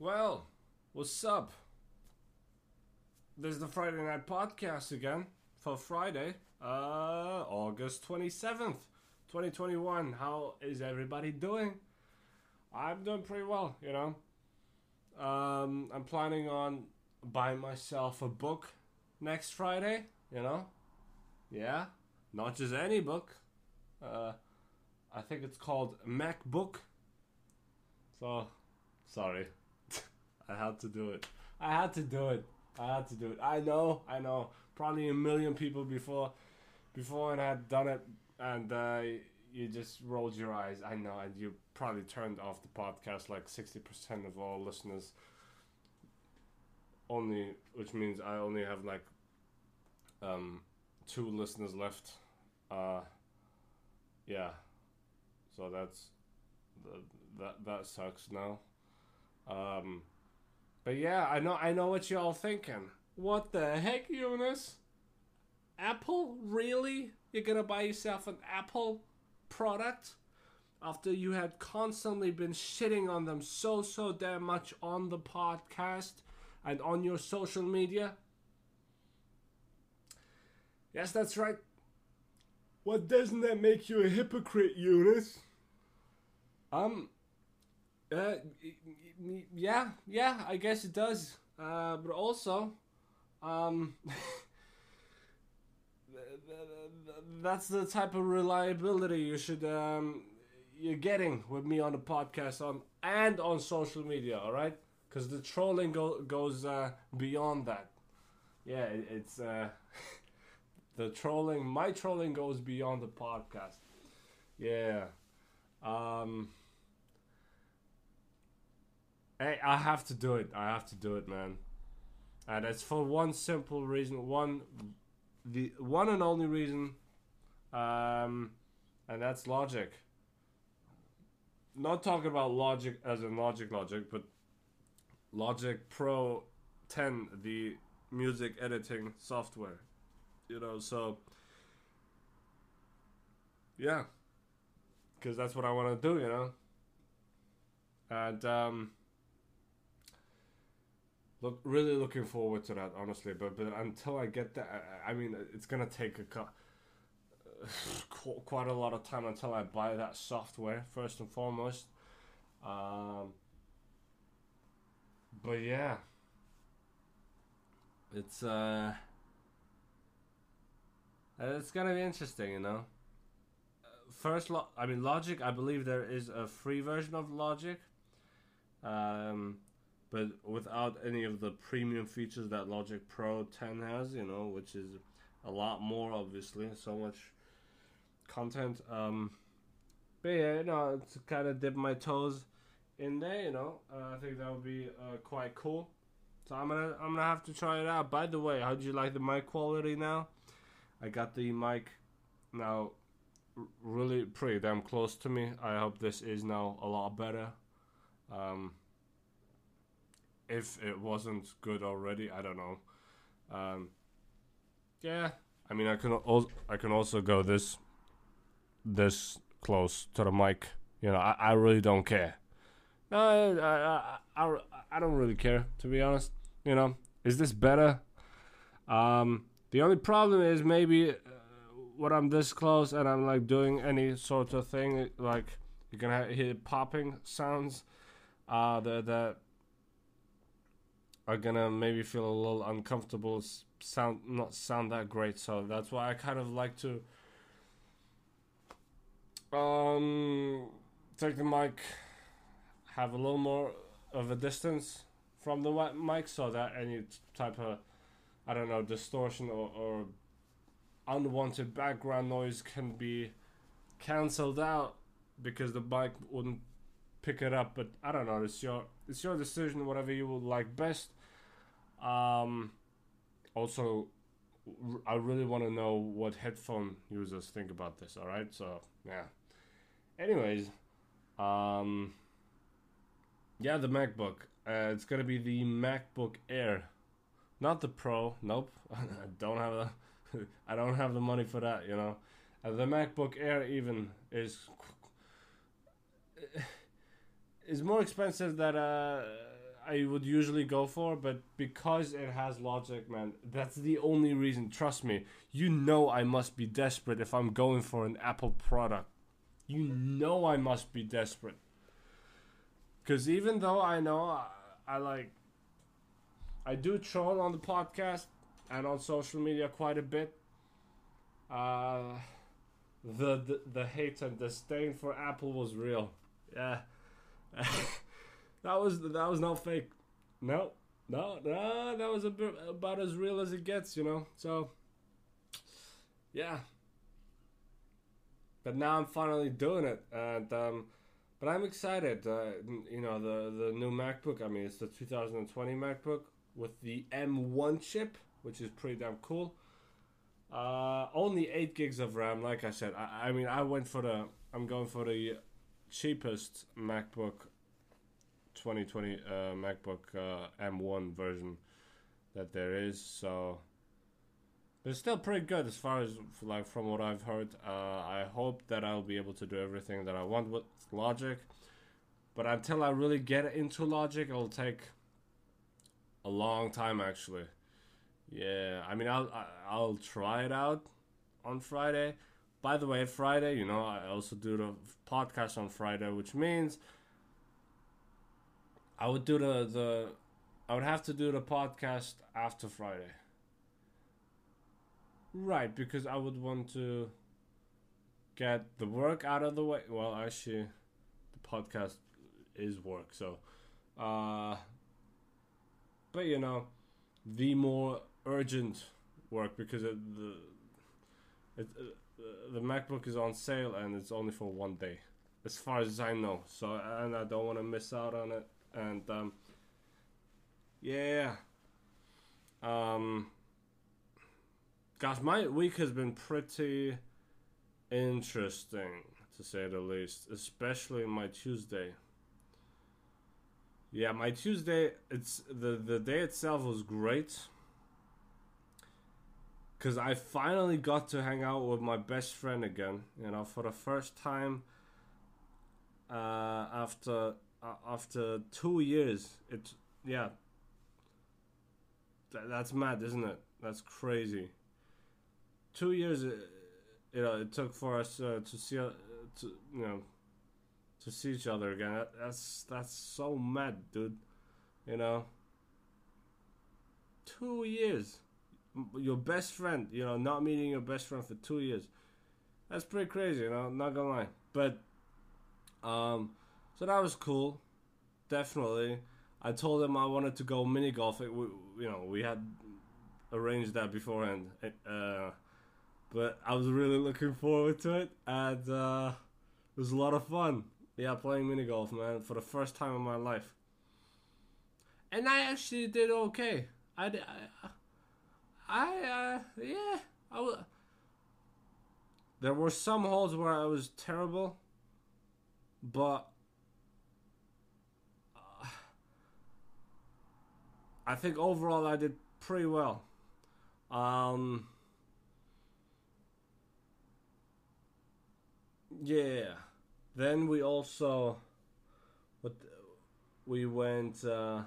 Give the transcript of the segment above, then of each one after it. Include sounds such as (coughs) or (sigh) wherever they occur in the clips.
Well, what's up? This is the Friday Night Podcast again for Friday, uh, August 27th, 2021. How is everybody doing? I'm doing pretty well, you know. Um, I'm planning on buying myself a book next Friday, you know. Yeah, not just any book. Uh, I think it's called MacBook. So, sorry. I had to do it. I had to do it. I had to do it. I know, I know. Probably a million people before before and had done it and uh, you just rolled your eyes. I know, and you probably turned off the podcast like 60% of all listeners. Only, which means I only have like um, two listeners left. Uh, yeah. So that's that that sucks now. Um, but yeah, I know I know what y'all thinking. What the heck, Eunice? Apple? Really? You're gonna buy yourself an Apple product after you had constantly been shitting on them so so damn much on the podcast and on your social media? Yes, that's right. What doesn't that make you a hypocrite, Eunice? Um, uh, yeah, yeah, I guess it does. Uh, but also, um, (laughs) that's the type of reliability you should um you're getting with me on the podcast on and on social media. All right, because the trolling go, goes uh, beyond that. Yeah, it, it's uh, (laughs) the trolling. My trolling goes beyond the podcast. Yeah. Um. Hey, I have to do it. I have to do it, man. And it's for one simple reason. One, the one and only reason. Um, and that's logic. Not talking about logic as in logic, logic, but Logic Pro 10, the music editing software. You know, so yeah, because that's what I want to do. You know, and um look really looking forward to that honestly but but until i get that i, I mean it's gonna take a (sighs) quite a lot of time until i buy that software first and foremost. Um but yeah. It's uh it's gonna be interesting you know? First lo- i mean logic i believe there is a free version of logic. Um but without any of the premium features that Logic Pro 10 has, you know, which is a lot more obviously, so much content. Um, but yeah, you know, to kind of dip my toes in there, you know, uh, I think that would be uh, quite cool. So I'm gonna I'm gonna have to try it out. By the way, how do you like the mic quality now? I got the mic now really pretty damn close to me. I hope this is now a lot better. Um, if it wasn't good already, I don't know. Um, yeah, I mean, I can also I can also go this this close to the mic. You know, I, I really don't care. No, I, I, I, I don't really care to be honest. You know, is this better? Um, the only problem is maybe uh, when I'm this close and I'm like doing any sort of thing, like you can hear popping sounds. Uh, the the are gonna maybe feel a little uncomfortable sound not sound that great so that's why i kind of like to um take the mic have a little more of a distance from the mic so that any type of i don't know distortion or, or unwanted background noise can be cancelled out because the mic wouldn't pick it up but i don't know it's your it's your decision whatever you would like best. Um also I really want to know what headphone users think about this all right so yeah. Anyways um yeah the macbook. Uh, it's gonna be the macbook air. Not the pro nope. (laughs) I don't have the (laughs) i don't have the money for that you know? Uh, the macbook air even is is more expensive than uh I would usually go for, but because it has logic, man, that's the only reason. Trust me, you know I must be desperate if I'm going for an Apple product. You know I must be desperate. Because even though I know I, I like, I do troll on the podcast and on social media quite a bit. Uh, the, the the hate and disdain for Apple was real. Yeah. (laughs) that was that was not fake. No, no, no. That was bit, about as real as it gets, you know. So, yeah. But now I'm finally doing it, and um, but I'm excited. Uh, you know, the the new MacBook. I mean, it's the 2020 MacBook with the M1 chip, which is pretty damn cool. Uh, only eight gigs of RAM, like I said. I, I mean, I went for the. I'm going for the cheapest MacBook 2020 uh, MacBook uh, M1 version that there is. So it's still pretty good as far as like from what I've heard. Uh, I hope that I'll be able to do everything that I want with Logic, but until I really get into Logic, it'll take a long time actually. Yeah, I mean I'll I'll try it out on Friday. By the way, Friday, you know, I also do the podcast on Friday, which means I would do the the I would have to do the podcast after Friday. Right, because I would want to get the work out of the way. Well, actually, the podcast is work, so uh but you know, the more urgent work because it, the it, uh, the MacBook is on sale and it's only for one day, as far as I know. So and I don't want to miss out on it. And um, yeah, um, gosh, my week has been pretty interesting to say the least, especially my Tuesday. Yeah, my Tuesday, it's the the day itself was great because I finally got to hang out with my best friend again. You know, for the first time uh, after uh, after two years. It's yeah. Th- that's mad, isn't it? That's crazy. Two years, uh, you know, it took for us uh, to see, uh, to you know, to see each other again. That, that's that's so mad, dude. You know. Two years, your best friend. You know, not meeting your best friend for two years. That's pretty crazy. You know, not gonna lie. But, um, so that was cool. Definitely. I told him I wanted to go mini golfing. You know, we had arranged that beforehand. Uh, but I was really looking forward to it, and uh, it was a lot of fun. Yeah, playing mini golf, man, for the first time in my life. And I actually did okay. I, I, I uh, yeah, I was. There were some holes where I was terrible, but uh, I think overall I did pretty well. Um, yeah. Then we also, what we went. Uh,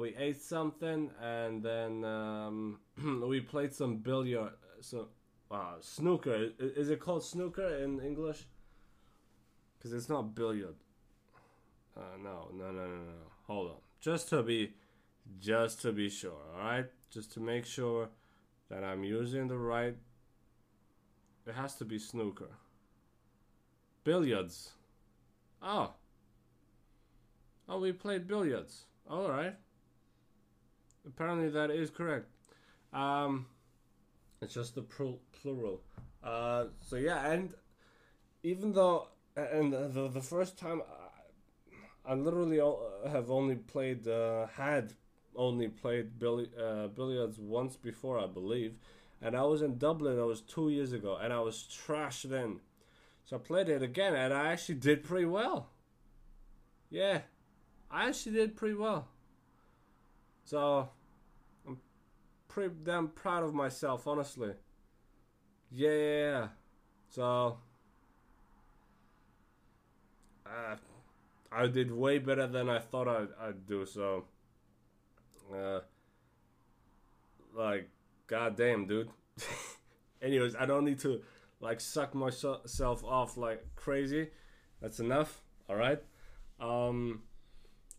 we ate something and then um, (clears throat) we played some billiard. So, uh, snooker. Is it called snooker in English? Because it's not billiard. Uh, no, no, no, no, no. Hold on. Just to be, just to be sure. All right. Just to make sure that I'm using the right. It has to be snooker. Billiards. Oh. Oh, we played billiards. All right. Apparently that is correct. Um, it's just the plural. Uh, so yeah, and even though, and the the first time, I, I literally have only played, uh, had only played uh, billiards once before, I believe, and I was in Dublin. That was two years ago, and I was trash then. So I played it again, and I actually did pretty well. Yeah, I actually did pretty well. So I'm pretty damn proud of myself, honestly. Yeah. So uh, I did way better than I thought I'd, I'd do. So, uh, like, goddamn, dude. (laughs) Anyways, I don't need to like suck myself off like crazy. That's enough. All right. Um.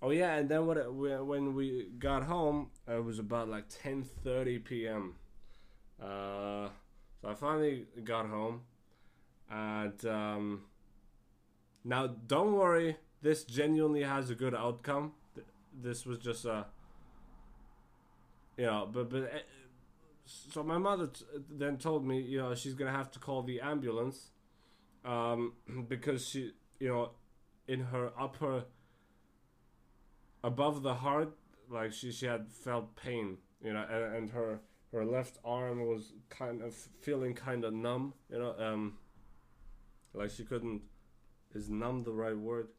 Oh yeah, and then what? When we got home, it was about like ten thirty p.m. Uh, so I finally got home, and um, now don't worry, this genuinely has a good outcome. This was just a, you know, but but. Eh, so my mother then told me, you know, she's gonna have to call the ambulance, um, (clears throat) because she, you know, in her upper, above the heart, like she she had felt pain, you know, and, and her her left arm was kind of feeling kind of numb, you know, um, like she couldn't. Is numb the right word?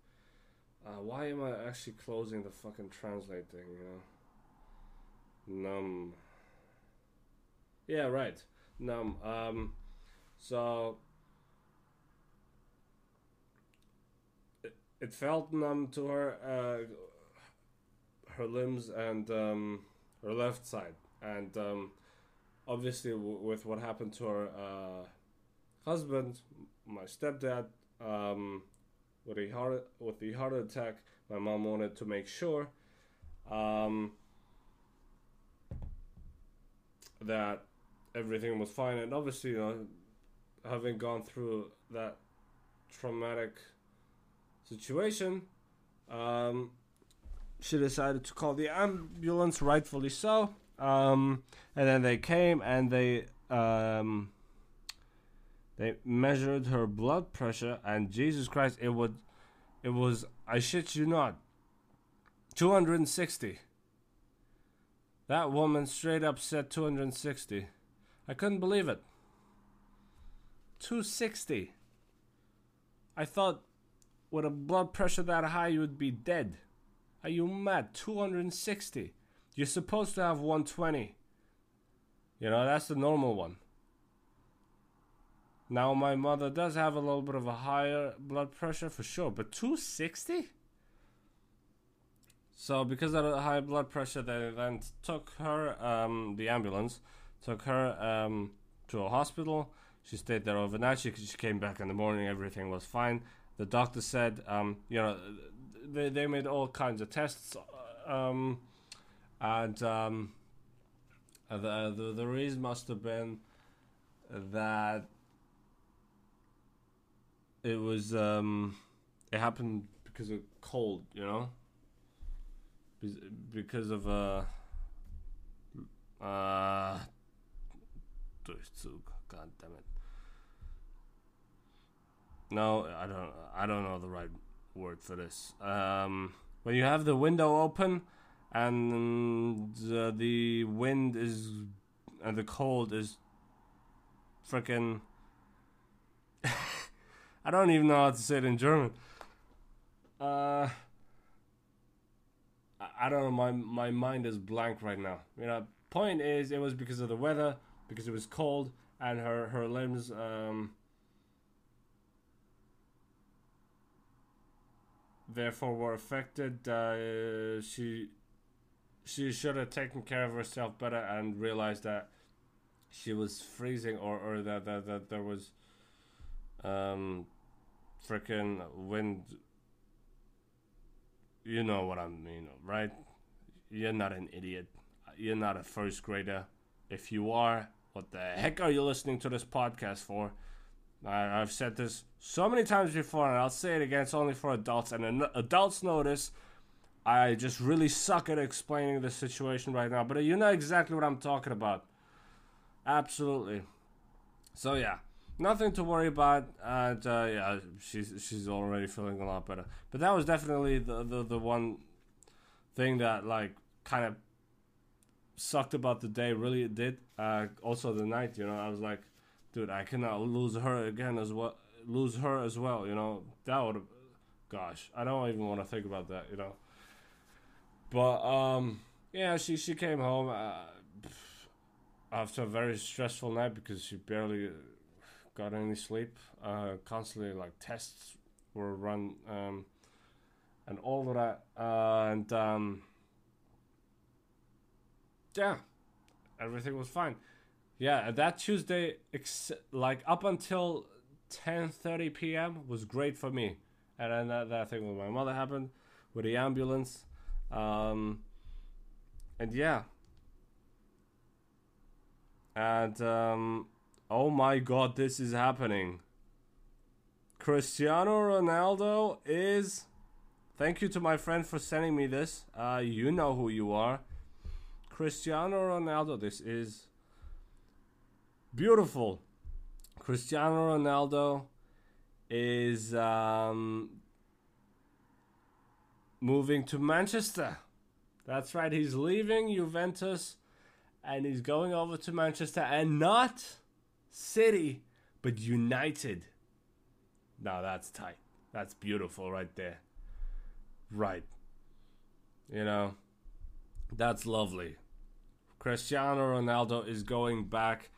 Uh, why am I actually closing the fucking translate thing? You know, numb. Yeah, right. Numb. Um, so it, it felt numb to her, uh, her limbs and um, her left side, and um, obviously w- with what happened to her uh, husband, my stepdad, um, with a heart with the heart attack, my mom wanted to make sure um, that everything was fine, and obviously, you know, having gone through that traumatic situation, um, she decided to call the ambulance, rightfully so. Um, and then they came and they um, they measured her blood pressure, and Jesus Christ, it would, it was I shit you not, two hundred and sixty. That woman straight up said two hundred and sixty. I couldn't believe it. 260. I thought with a blood pressure that high you would be dead. Are you mad? 260. You're supposed to have 120. You know, that's the normal one. Now, my mother does have a little bit of a higher blood pressure for sure, but 260? So, because of the high blood pressure, they then took her, um, the ambulance, took her um, to a hospital. She stayed there overnight. She, she came back in the morning. Everything was fine. The doctor said, um, you know, they, they made all kinds of tests. Um, and um, the, the, the reason must have been that it was, um, it happened because of cold, you know? Because of, uh, uh, Durchzug. God damn it. No, I don't. I don't know the right word for this. Um, when you have the window open, and uh, the wind is and the cold is freaking. (laughs) I don't even know how to say it in German. Uh, I don't know. My my mind is blank right now. You know, point is, it was because of the weather because it was cold and her her limbs um, therefore were affected. Uh, she she should have taken care of herself better and realized that she was freezing or, or that, that, that there was um freaking wind you know what I mean, right? You're not an idiot. You're not a first grader. If you are, what the heck are you listening to this podcast for? I, have said this so many times before, and I'll say it again. It's only for adults, and adults notice. I just really suck at explaining the situation right now, but you know exactly what I'm talking about. Absolutely. So yeah, nothing to worry about, and uh, yeah, she's she's already feeling a lot better. But that was definitely the the, the one thing that like kind of sucked about the day. Really, it did. Uh, also the night, you know, I was like, dude, I cannot lose her again as well. Lose her as well, you know. That would, gosh, I don't even want to think about that, you know. But um, yeah, she she came home uh, after a very stressful night because she barely got any sleep. Uh, constantly like tests were run. Um, and all of that. Uh, and um, yeah, everything was fine. Yeah, that Tuesday, ex- like up until 10:30 p.m. was great for me, and then that, that thing with my mother happened with the ambulance, um, and yeah, and um, oh my God, this is happening. Cristiano Ronaldo is. Thank you to my friend for sending me this. Uh, you know who you are. Cristiano Ronaldo. This is beautiful. Cristiano Ronaldo is um, moving to Manchester. That's right. He's leaving Juventus and he's going over to Manchester and not City, but United. Now that's tight. That's beautiful right there. Right. You know, that's lovely. Cristiano Ronaldo is going back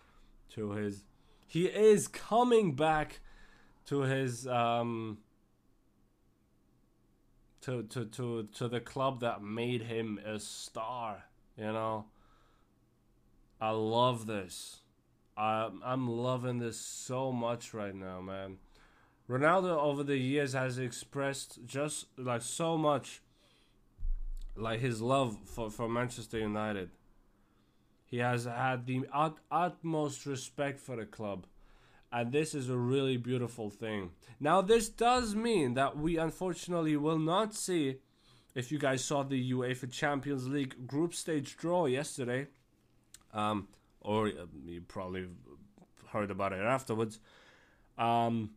to his. He is coming back to his. Um, to, to, to, to the club that made him a star, you know. I love this. I'm, I'm loving this so much right now, man. Ronaldo over the years has expressed just like so much like his love for, for Manchester United. He has had the ut- utmost respect for the club. And this is a really beautiful thing. Now, this does mean that we unfortunately will not see, if you guys saw the UEFA Champions League group stage draw yesterday, um, or uh, you probably heard about it afterwards. Um,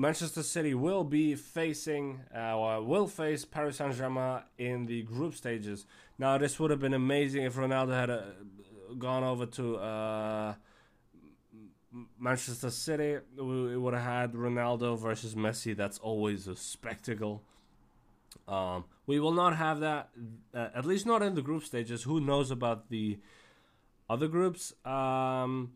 Manchester City will be facing, uh, will face Paris Saint Germain in the group stages. Now, this would have been amazing if Ronaldo had uh, gone over to uh, Manchester City. We would have had Ronaldo versus Messi. That's always a spectacle. Um, we will not have that, uh, at least not in the group stages. Who knows about the other groups? Um,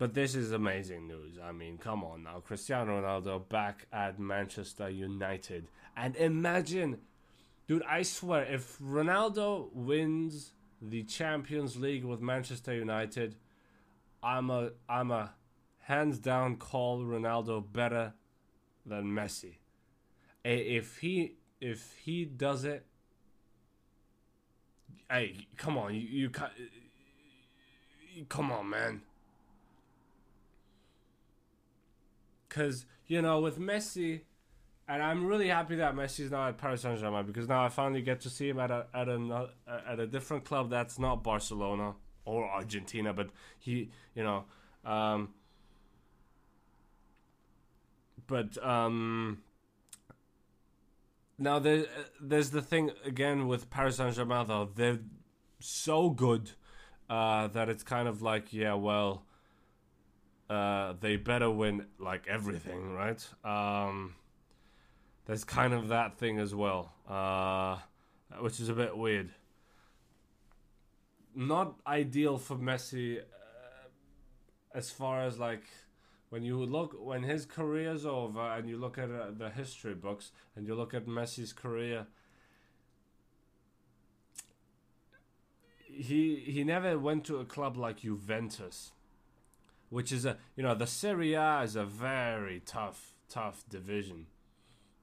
but this is amazing news. I mean, come on now. Cristiano Ronaldo back at Manchester United. And imagine, dude, I swear, if Ronaldo wins the Champions League with Manchester United, I'm a I'm a hands down call Ronaldo better than Messi. If he if he does it, hey, come on, you, you can't. Come on, man. Because, you know, with Messi, and I'm really happy that Messi's now at Paris Saint Germain because now I finally get to see him at a, at, a, at a different club that's not Barcelona or Argentina, but he, you know, um, but um, now there, there's the thing again with Paris Saint Germain though they're so good uh, that it's kind of like yeah well uh, they better win like everything, right? Um, there's kind of that thing as well, uh, which is a bit weird. Not ideal for Messi, uh, as far as like when you look when his career's over and you look at uh, the history books and you look at Messi's career. He he never went to a club like Juventus which is a you know the Serie A is a very tough tough division.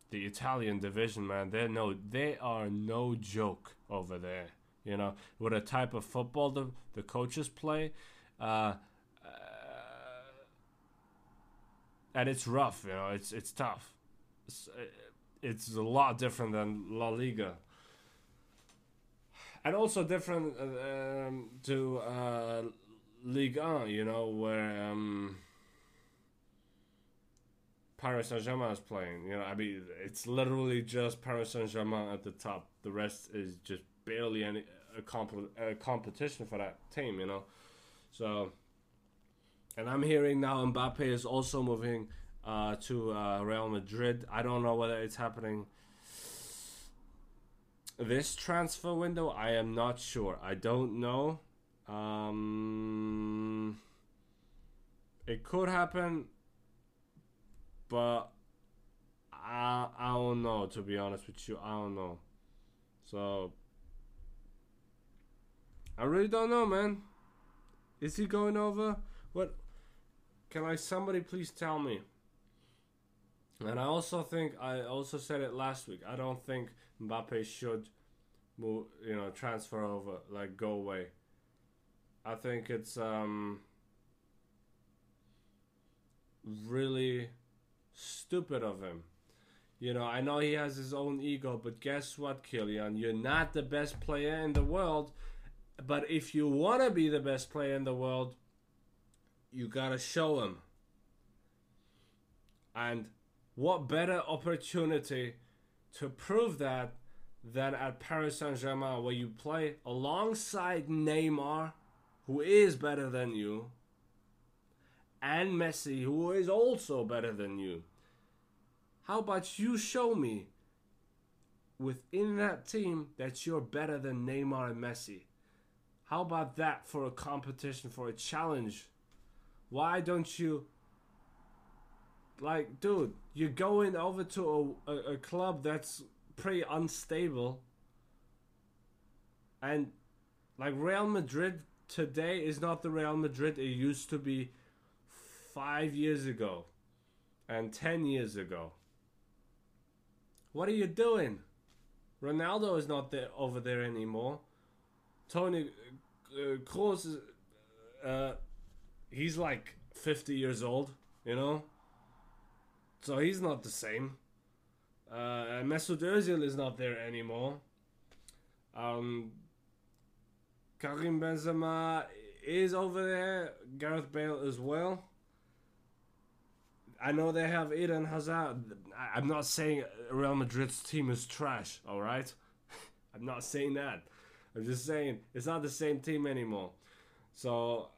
The Italian division, man, they no they are no joke over there. You know, with a type of football the the coaches play, uh, uh, and it's rough. You know, it's it's tough. It's, it's a lot different than La Liga and also different uh, um, to uh, Ligue 1, you know, where um, Paris Saint Germain is playing. You know, I mean, it's literally just Paris Saint Germain at the top. The rest is just barely any a, comp- a competition for that team. You know, so. And I'm hearing now Mbappe is also moving uh, to uh, Real Madrid. I don't know whether it's happening this transfer window. I am not sure. I don't know. Um, it could happen, but I I don't know to be honest with you. I don't know. So I really don't know, man. Is he going over? What? Can I somebody please tell me? And I also think I also said it last week. I don't think Mbappe should move, you know, transfer over, like go away. I think it's um really stupid of him. You know, I know he has his own ego, but guess what, Kylian? You're not the best player in the world. But if you want to be the best player in the world, you got to show him. And what better opportunity to prove that than at Paris Saint Germain, where you play alongside Neymar, who is better than you, and Messi, who is also better than you. How about you show me within that team that you're better than Neymar and Messi? How about that for a competition, for a challenge? Why don't you, like, dude, you're going over to a, a, a club that's pretty unstable, and like Real Madrid today is not the Real Madrid it used to be five years ago and ten years ago. What are you doing? Ronaldo is not there over there anymore. Toni uh, Kroos uh, he's like 50 years old, you know? So he's not the same. Uh, Mesut Ozil is not there anymore. Um, Karim Benzema is over there. Gareth Bale as well. I know they have Eden Hazard. I'm not saying Real Madrid's team is trash, all right? (laughs) I'm not saying that. I'm just saying it's not the same team anymore. So,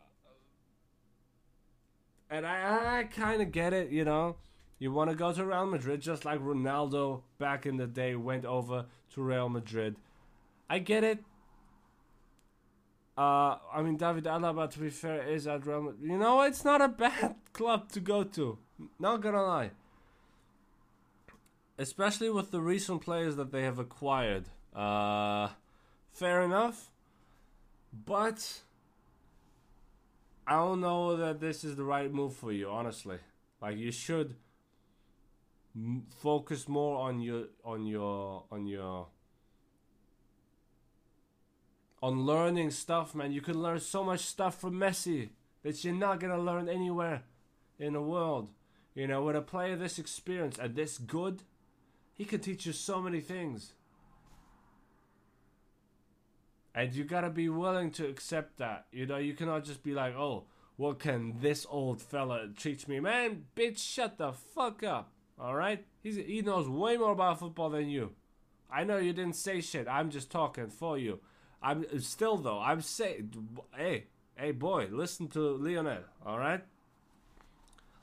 and I, I kind of get it, you know. You want to go to Real Madrid just like Ronaldo back in the day went over to Real Madrid. I get it. Uh, I mean, David Alaba, to be fair, is at Real Madrid. You know, it's not a bad (laughs) club to go to. Not gonna lie. Especially with the recent players that they have acquired. Uh, fair enough. But I don't know that this is the right move for you, honestly. Like you should m- focus more on your on your on your on learning stuff, man. You can learn so much stuff from Messi that you're not gonna learn anywhere in the world. You know, with a player this experience and this good, he can teach you so many things. And you gotta be willing to accept that. You know, you cannot just be like, oh, what can this old fella teach me? Man, bitch, shut the fuck up. Alright? He knows way more about football than you. I know you didn't say shit. I'm just talking for you. I'm still though, I'm saying hey, hey boy, listen to Lionel, alright?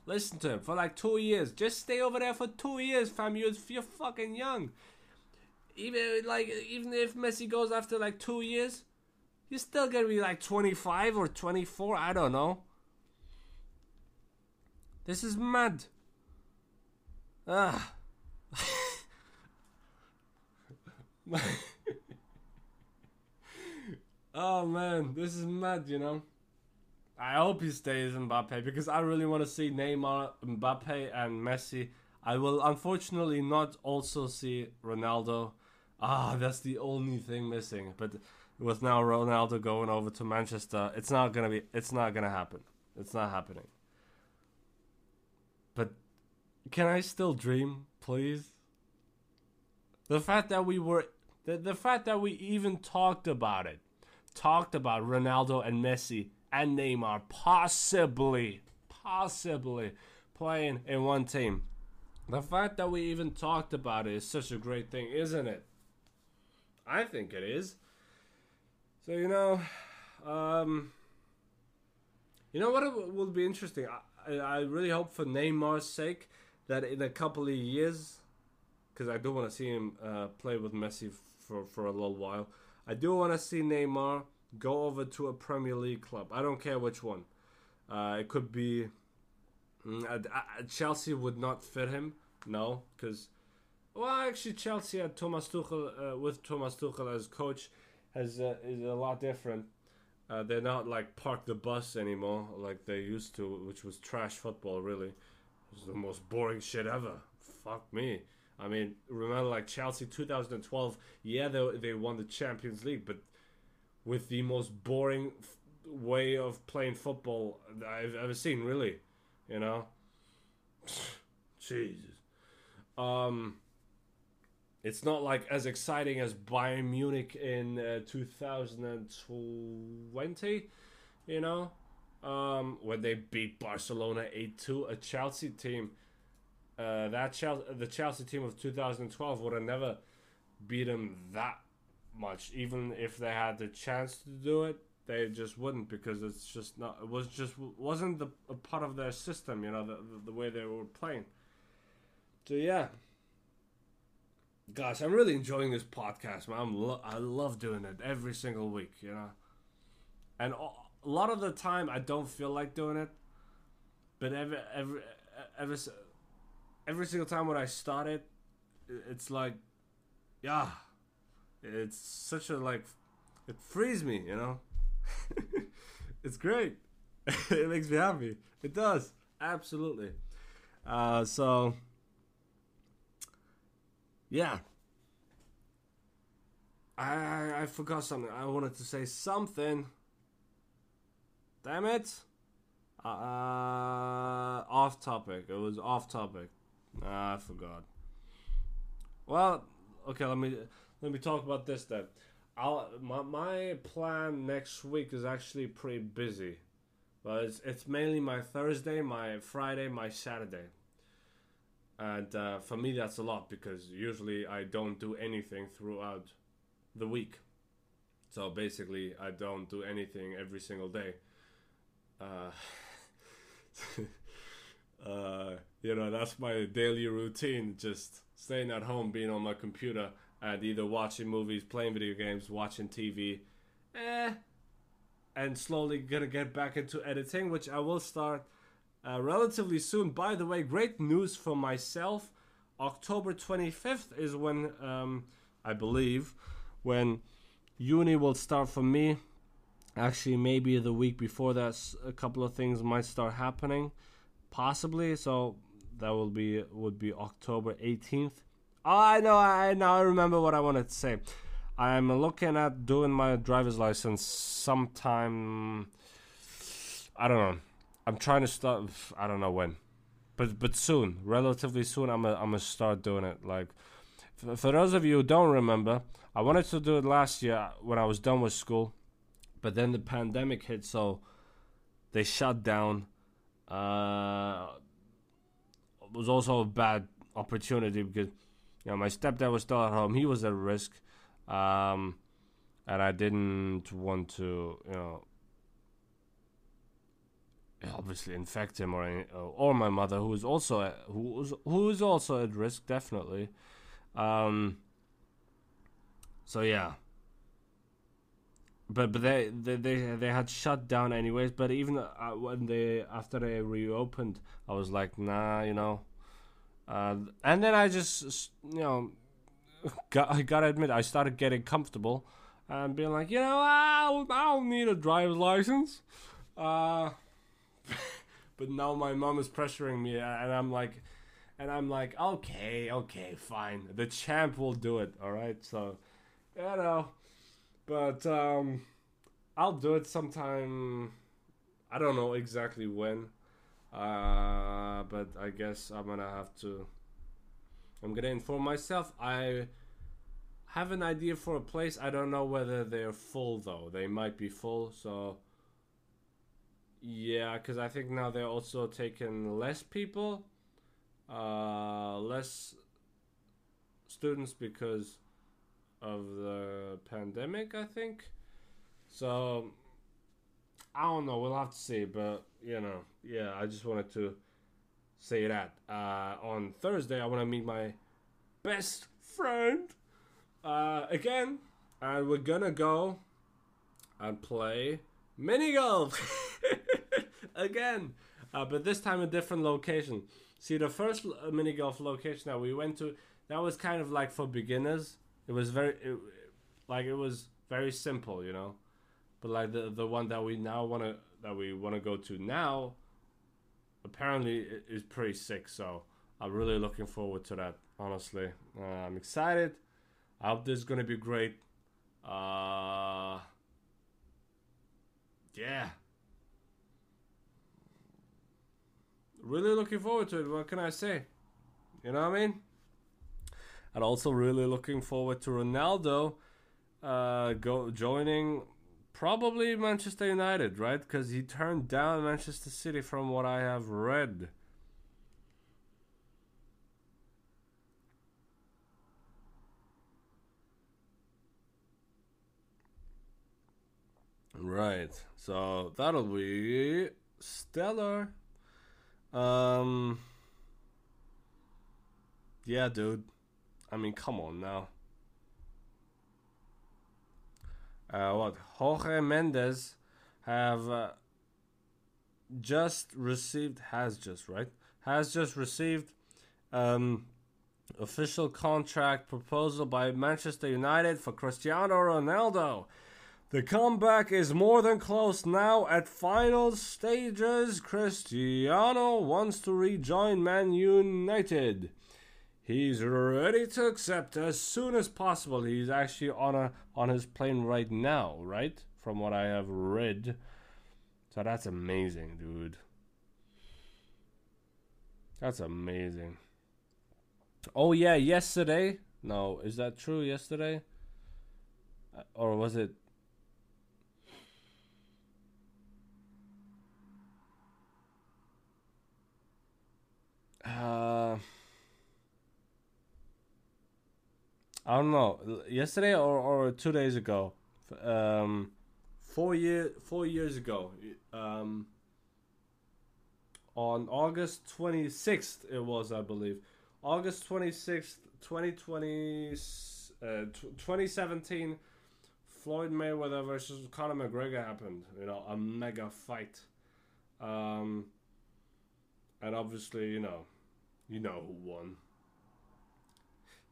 Listen to him for like two years. Just stay over there for two years, fam. You're, you're fucking young even like even if Messi goes after like two years, he's still gonna be like 25 or 24. I don't know. This is mad. Ah. (laughs) (laughs) oh man, this is mad, you know. I hope he stays in Mbappe because I really want to see Neymar, Mbappe, and Messi. I will unfortunately not also see Ronaldo ah, that's the only thing missing. But with now Ronaldo going over to Manchester, it's not gonna be. It's not gonna happen. It's not happening. But can I still dream, please? The fact that we were, the, the fact that we even talked about it, talked about Ronaldo and Messi and Neymar possibly, possibly playing in one team. The fact that we even talked about it is such a great thing, isn't it? I think it is. So you know, um, you know what will be interesting. I, I really hope for Neymar's sake that in a couple of years, because I do want to see him uh, play with Messi for for a little while. I do want to see Neymar go over to a Premier League club. I don't care which one. Uh, it could be mm, Chelsea would not fit him. No, because well, actually, Chelsea had Thomas Tuchel uh, with Thomas Tuchel as coach has uh, is a lot different. Uh, they're not like park the bus anymore like they used to, which was trash football. Really, it was the most boring shit ever. Fuck me. I mean, remember like Chelsea 2012? Yeah, they they won the Champions League, but with the most boring f- way of playing football I've ever seen. Really, you know. (sighs) Jesus. Um. It's not like as exciting as Bayern Munich in uh, 2020, you know, um, when they beat Barcelona 8-2, a Chelsea team. Uh, that Chelsea, the Chelsea team of 2012 would have never beat them that much, even if they had the chance to do it. They just wouldn't because it's just not. It was just wasn't the a part of their system, you know, the the, the way they were playing. So yeah, Gosh, I'm really enjoying this podcast, man. Lo- I love doing it every single week, you know. And a lot of the time, I don't feel like doing it, but every every every every single time when I start it, it's like, yeah, it's such a like, it frees me, you know. (laughs) it's great. (laughs) it makes me happy. It does absolutely. Uh, so yeah. I I forgot something. I wanted to say something. Damn it. Uh, off topic. It was off topic. Ah, I forgot. Well, okay. Let me let me talk about this then. I'll my my plan next week is actually pretty busy, but it's it's mainly my Thursday, my Friday, my Saturday and uh, for me that's a lot because usually I don't do anything throughout the week. So basically, I don't do anything every single day. Uh, (laughs) uh, you know, that's my daily routine. Just staying at home, being on my computer, and either watching movies, playing video games, watching TV, eh, and slowly gonna get back into editing, which I will start uh, relatively soon. By the way, great news for myself. October 25th is when um, I believe when uni will start for me. Actually, maybe the week before that, a couple of things might start happening, possibly. So that will be would be October 18th. Oh, I know, I now I remember what I wanted to say. I'm looking at doing my driver's license sometime. I don't know I'm trying to start. I don't know when, but but soon, relatively soon. I'm a, I'm gonna start doing it. Like for, for those of you who don't remember, I wanted to do it last year when I was done with school, but then the pandemic hit, so they shut down. Uh, was also a bad opportunity because you know my stepdad was still at home. He was at risk, um, and I didn't want to you know obviously infect him or or my mother who is also who is who is also at risk definitely um so yeah but but they they they, they had shut down anyways but even uh, when they after they reopened i was like nah you know uh, and then i just you know (laughs) got, i gotta admit i started getting comfortable and being like you know i don't, I don't need a driver's license uh (laughs) but now my mom is pressuring me, and I'm like, and I'm like, okay, okay, fine. The champ will do it. All right, so you know, but um, I'll do it sometime. I don't know exactly when, uh, but I guess I'm gonna have to. I'm gonna inform myself. I have an idea for a place. I don't know whether they're full though. They might be full, so yeah, because I think now they're also taking less people, uh, less students because of the pandemic, I think. So I don't know. We'll have to see, but you know, yeah. I just wanted to say that uh, on Thursday I want to meet my best friend uh, again, and we're gonna go and play mini golf (laughs) again, uh, but this time a different location. See, the first mini golf location that we went to, that was kind of like for beginners. It was very it, like it was very simple, you know. But like the the one that we now want to that we want to go to now apparently is pretty sick, so I'm really looking forward to that, honestly. Uh, I'm excited. I hope this is to be great. Uh yeah. Really looking forward to it. What can I say? You know what I mean? And also really looking forward to Ronaldo uh, go joining probably Manchester United, right? Because he turned down Manchester City from what I have read. Right. So that'll be stellar. Um Yeah, dude. I mean, come on now. Uh, what Jorge Mendes have uh, just received has just right has just received um, official contract proposal by Manchester United for Cristiano Ronaldo. The comeback is more than close now at final stages. Cristiano wants to rejoin Man United. He's ready to accept as soon as possible. He's actually on a on his plane right now, right? From what I have read. So that's amazing, dude. That's amazing. Oh yeah, yesterday. No, is that true? Yesterday, uh, or was it Uh, I don't know. Yesterday or, or two days ago, um, four year four years ago, um, on August twenty sixth, it was I believe, August twenty sixth, twenty twenty, uh, twenty seventeen. Floyd Mayweather versus Conor McGregor happened. You know, a mega fight. Um, and obviously, you know, you know who won.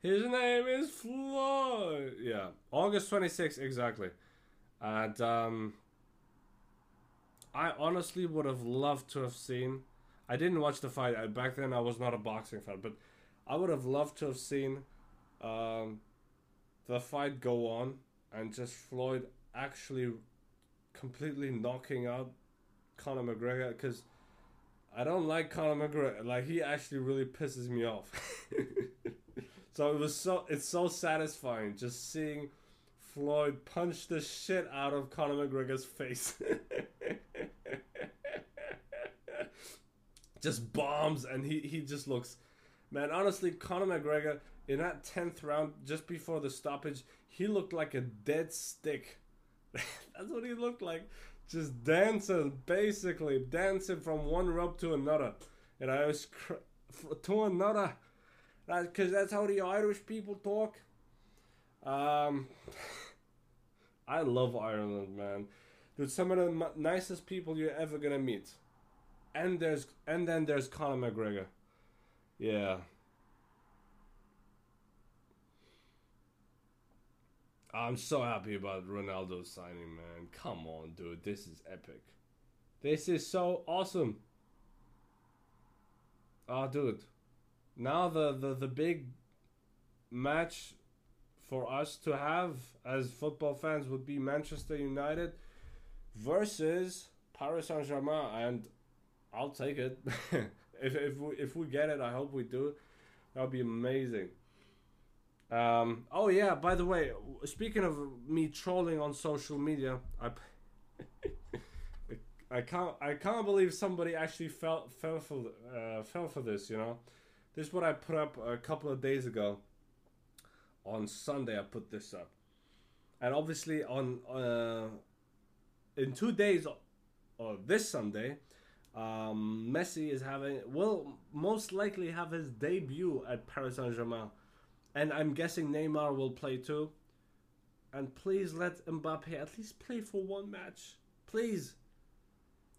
His name is Floyd. Yeah, August 26th, exactly. And um, I honestly would have loved to have seen. I didn't watch the fight. I, Back then, I was not a boxing fan, but I would have loved to have seen um, the fight go on and just Floyd actually completely knocking out Conor McGregor because I don't like Conor McGregor. Like he actually really pisses me off. (laughs) so it was so it's so satisfying just seeing Floyd punch the shit out of Conor McGregor's face. (laughs) just bombs and he he just looks man honestly Conor McGregor in that 10th round just before the stoppage he looked like a dead stick. (laughs) That's what he looked like just dancing, basically dancing from one rope to another, and I was cr- to another, because that's how the Irish people talk. Um, (laughs) I love Ireland, man. Dude, some of the m- nicest people you're ever gonna meet, and there's and then there's Conor McGregor, yeah. I'm so happy about Ronaldo signing, man. Come on, dude. This is epic. This is so awesome. Oh, dude. Now the, the, the big match for us to have as football fans would be Manchester United versus Paris Saint Germain, and I'll take it. (laughs) if, if, we, if we get it, I hope we do. That would be amazing. Um, oh yeah, by the way, speaking of me trolling on social media, I (laughs) I can't I can't believe somebody actually fell fell for uh, fell for this. You know, this is what I put up a couple of days ago. On Sunday, I put this up, and obviously on uh, in two days, or this Sunday, um, Messi is having will most likely have his debut at Paris Saint Germain and I'm guessing Neymar will play too. And please let Mbappe at least play for one match. Please.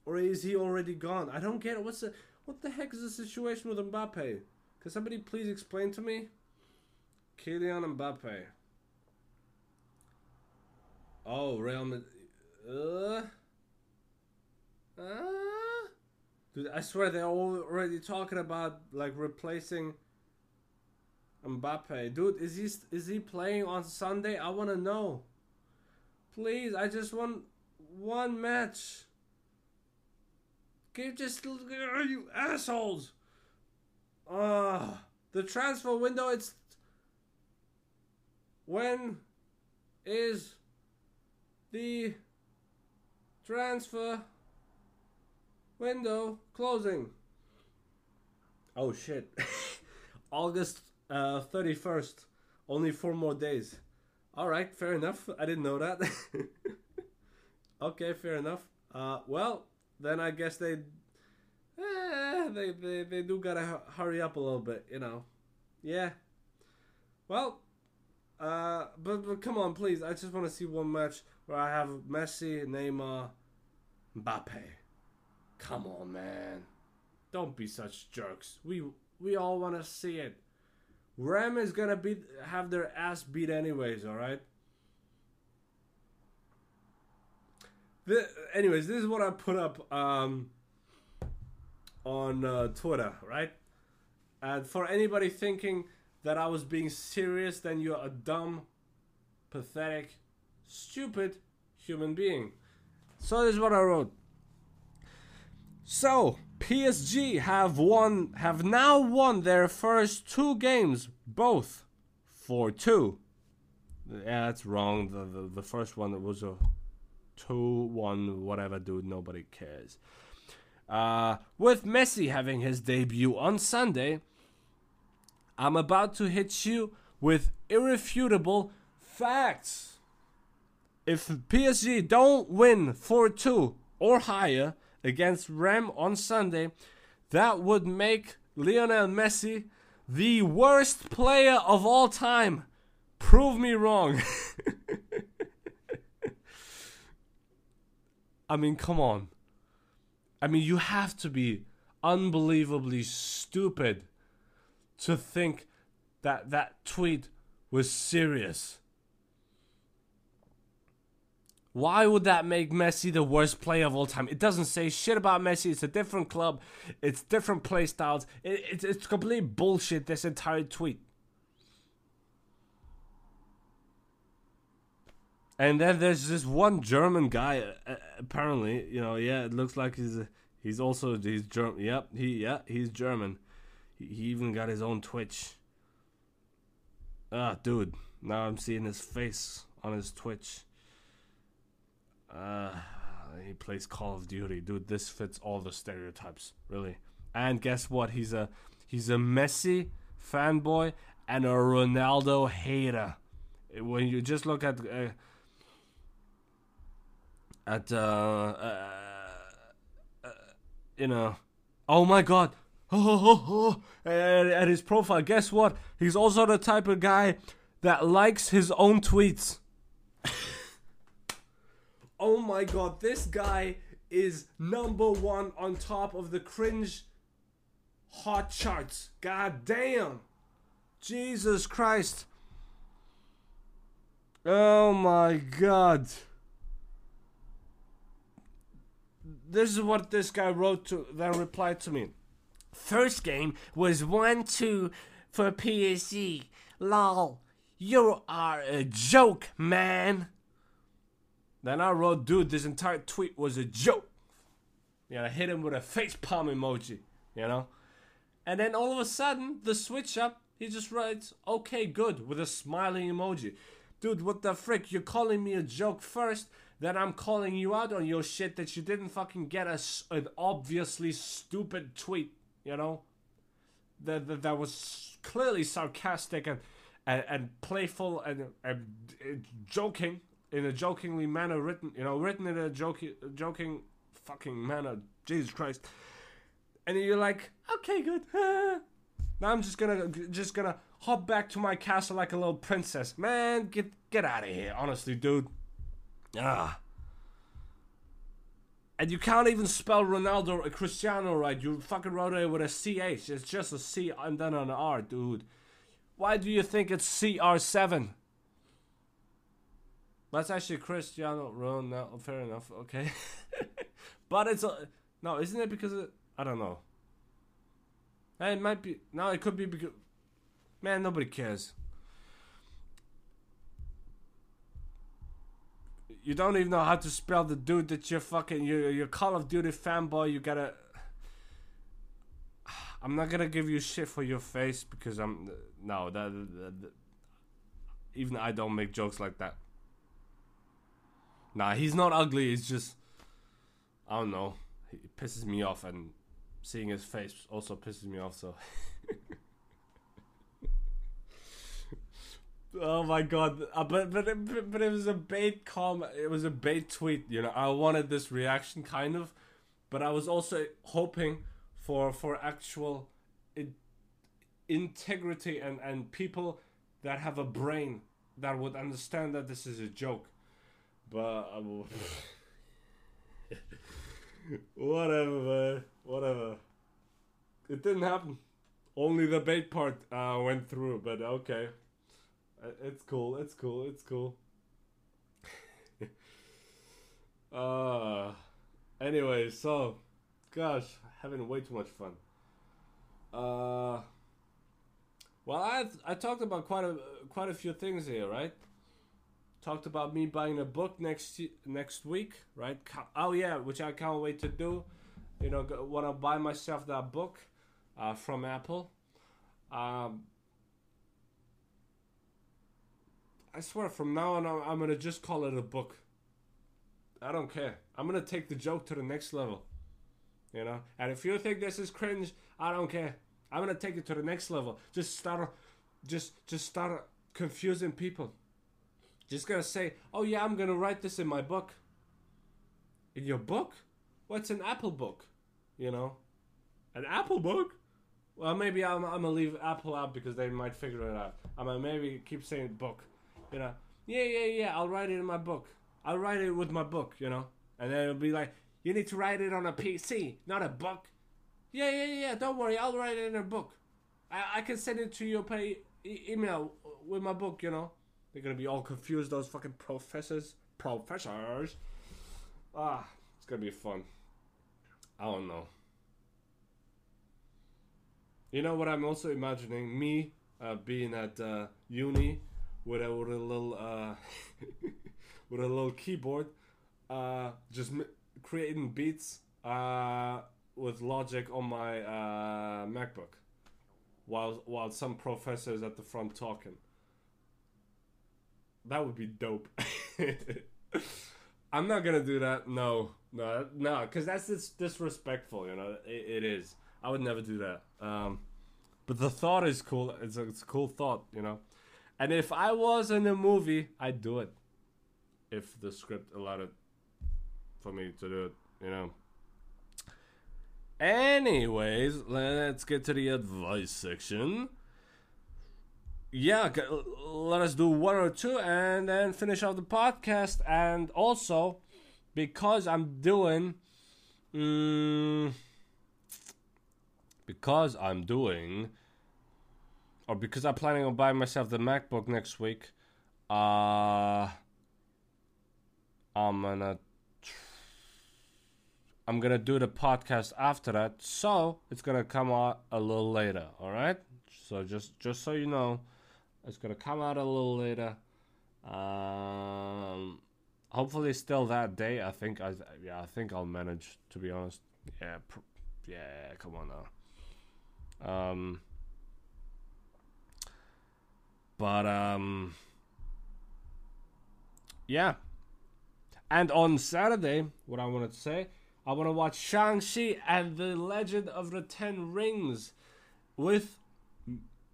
Or is he already gone? I don't get it. What's the what the heck is the situation with Mbappe? Can somebody please explain to me? Kylian Mbappe. Oh, Real Madrid. Uh, uh, dude, I swear they're already talking about like replacing Mbappe. Dude, is he is he playing on Sunday? I want to know. Please, I just want one match. Give just you assholes. Uh, the transfer window. It's when is the transfer window closing? Oh shit. (laughs) August uh, 31st. Only four more days. Alright, fair enough. I didn't know that. (laughs) okay, fair enough. Uh, well, then I guess they, eh, they, they, they do gotta hurry up a little bit, you know. Yeah. Well, uh, but, but come on, please. I just want to see one match where I have Messi, Neymar, Mbappe. Come on, man. Don't be such jerks. We we all want to see it. Rem is gonna beat have their ass beat anyways. All right. The, anyways, this is what I put up um, on uh, Twitter, right? And for anybody thinking that I was being serious, then you're a dumb, pathetic, stupid human being. So this is what I wrote. So PSG have won, have now won their first two games, both for two. Yeah, that's wrong. The the, the first one was a two one whatever, dude. Nobody cares. Uh, with Messi having his debut on Sunday, I'm about to hit you with irrefutable facts. If PSG don't win 4 2 or higher against Rem on Sunday, that would make Lionel Messi the worst player of all time. Prove me wrong. (laughs) I mean, come on. I mean, you have to be unbelievably stupid to think that that tweet was serious. Why would that make Messi the worst player of all time? It doesn't say shit about Messi. It's a different club. It's different play styles. It, it's, it's complete bullshit, this entire tweet. And then there's this one German guy, uh, apparently, you know, yeah, it looks like he's he's also he's German. Yep, he yeah, he's German. He, he even got his own Twitch. Ah, dude. Now I'm seeing his face on his Twitch. Uh, he plays Call of Duty, dude. This fits all the stereotypes, really. And guess what? He's a he's a Messi fanboy and a Ronaldo hater. When you just look at uh, at uh, uh, uh, you know, oh my God, oh, (laughs) at, at his profile. Guess what? He's also the type of guy that likes his own tweets. (laughs) oh my god, this guy is number one on top of the cringe hot charts. God damn. Jesus Christ. Oh my god. This is what this guy wrote to then replied to me. First game was 1 2 for PSG. Lol, you are a joke, man. Then I wrote, dude, this entire tweet was a joke. Yeah, I hit him with a face palm emoji, you know? And then all of a sudden, the switch up, he just writes, okay, good, with a smiling emoji. Dude, what the frick? You're calling me a joke first, then I'm calling you out on your shit that you didn't fucking get a, an obviously stupid tweet you know, that that, that was clearly sarcastic and and, and playful and, and, and joking in a jokingly manner written, you know, written in a joking joking fucking manner. Jesus Christ. And you're like, okay, good. (laughs) now I'm just gonna just gonna hop back to my castle like a little princess. Man, get get out of here, honestly, dude. Ah. And you can't even spell Ronaldo or Cristiano right. You fucking wrote it with a CH. It's just a C and then an R, dude. Why do you think it's CR7? That's actually Cristiano Ronaldo. Fair enough. Okay, (laughs) but it's a no, isn't it? Because it, I don't know. It might be. No, it could be because. Man, nobody cares. You don't even know how to spell the dude that you're fucking. You're, you're Call of Duty fanboy. You gotta. I'm not gonna give you shit for your face because I'm. No, that, that, that even I don't make jokes like that. Nah, he's not ugly. He's just. I don't know. He pisses me off, and seeing his face also pisses me off. So. (laughs) oh my god! Uh, but but it, but it was a bait comment. It was a bait tweet. You know, I wanted this reaction kind of, but I was also hoping for for actual in, integrity and and people that have a brain that would understand that this is a joke. But um, (laughs) whatever. Whatever. It didn't happen. Only the bait part uh, went through, but okay. Uh, it's cool. It's cool. It's cool. (laughs) uh anyway, so gosh, having way too much fun. Uh well, I I talked about quite a quite a few things here, right? Talked about me buying a book next next week, right? Oh yeah, which I can't wait to do. You know, want to buy myself that book uh, from Apple. Um, I swear, from now on, I'm gonna just call it a book. I don't care. I'm gonna take the joke to the next level. You know, and if you think this is cringe, I don't care. I'm gonna take it to the next level. Just start, just just start confusing people. Just gonna say, oh yeah, I'm gonna write this in my book. In your book? What's an Apple book? You know, an Apple book? Well, maybe I'm, I'm gonna leave Apple out because they might figure it out. I'm gonna maybe keep saying book. You know, yeah, yeah, yeah. I'll write it in my book. I'll write it with my book. You know, and then it'll be like, you need to write it on a PC, not a book. Yeah, yeah, yeah. Don't worry, I'll write it in a book. I, I can send it to your pay e- email with my book. You know, they're gonna be all confused. Those fucking professors, professors. Ah, it's gonna be fun. I don't know. You know what I'm also imagining? Me uh, being at uh, uni with a, with a little uh, (laughs) with a little keyboard, uh, just m- creating beats uh, with Logic on my uh, MacBook, while while some professors at the front talking. That would be dope. (laughs) I'm not gonna do that. No, no, no, because that's dis- disrespectful. You know, it, it is. I would never do that. Um, but the thought is cool. It's a, it's a cool thought, you know. And if I was in a movie, I'd do it. If the script allowed it for me to do it, you know. Anyways, let's get to the advice section. Yeah, let us do one or two and then finish off the podcast. And also, because I'm doing. Um, because I'm doing or because I'm planning on buying myself the MacBook next week, uh I'm gonna I'm gonna do the podcast after that, so it's gonna come out a little later. All right, so just just so you know, it's gonna come out a little later. Um, hopefully still that day. I think I yeah I think I'll manage to be honest. Yeah, yeah. Come on now. Um, but um, yeah. And on Saturday, what I wanted to say, I want to watch Shang-Chi and the Legend of the Ten Rings with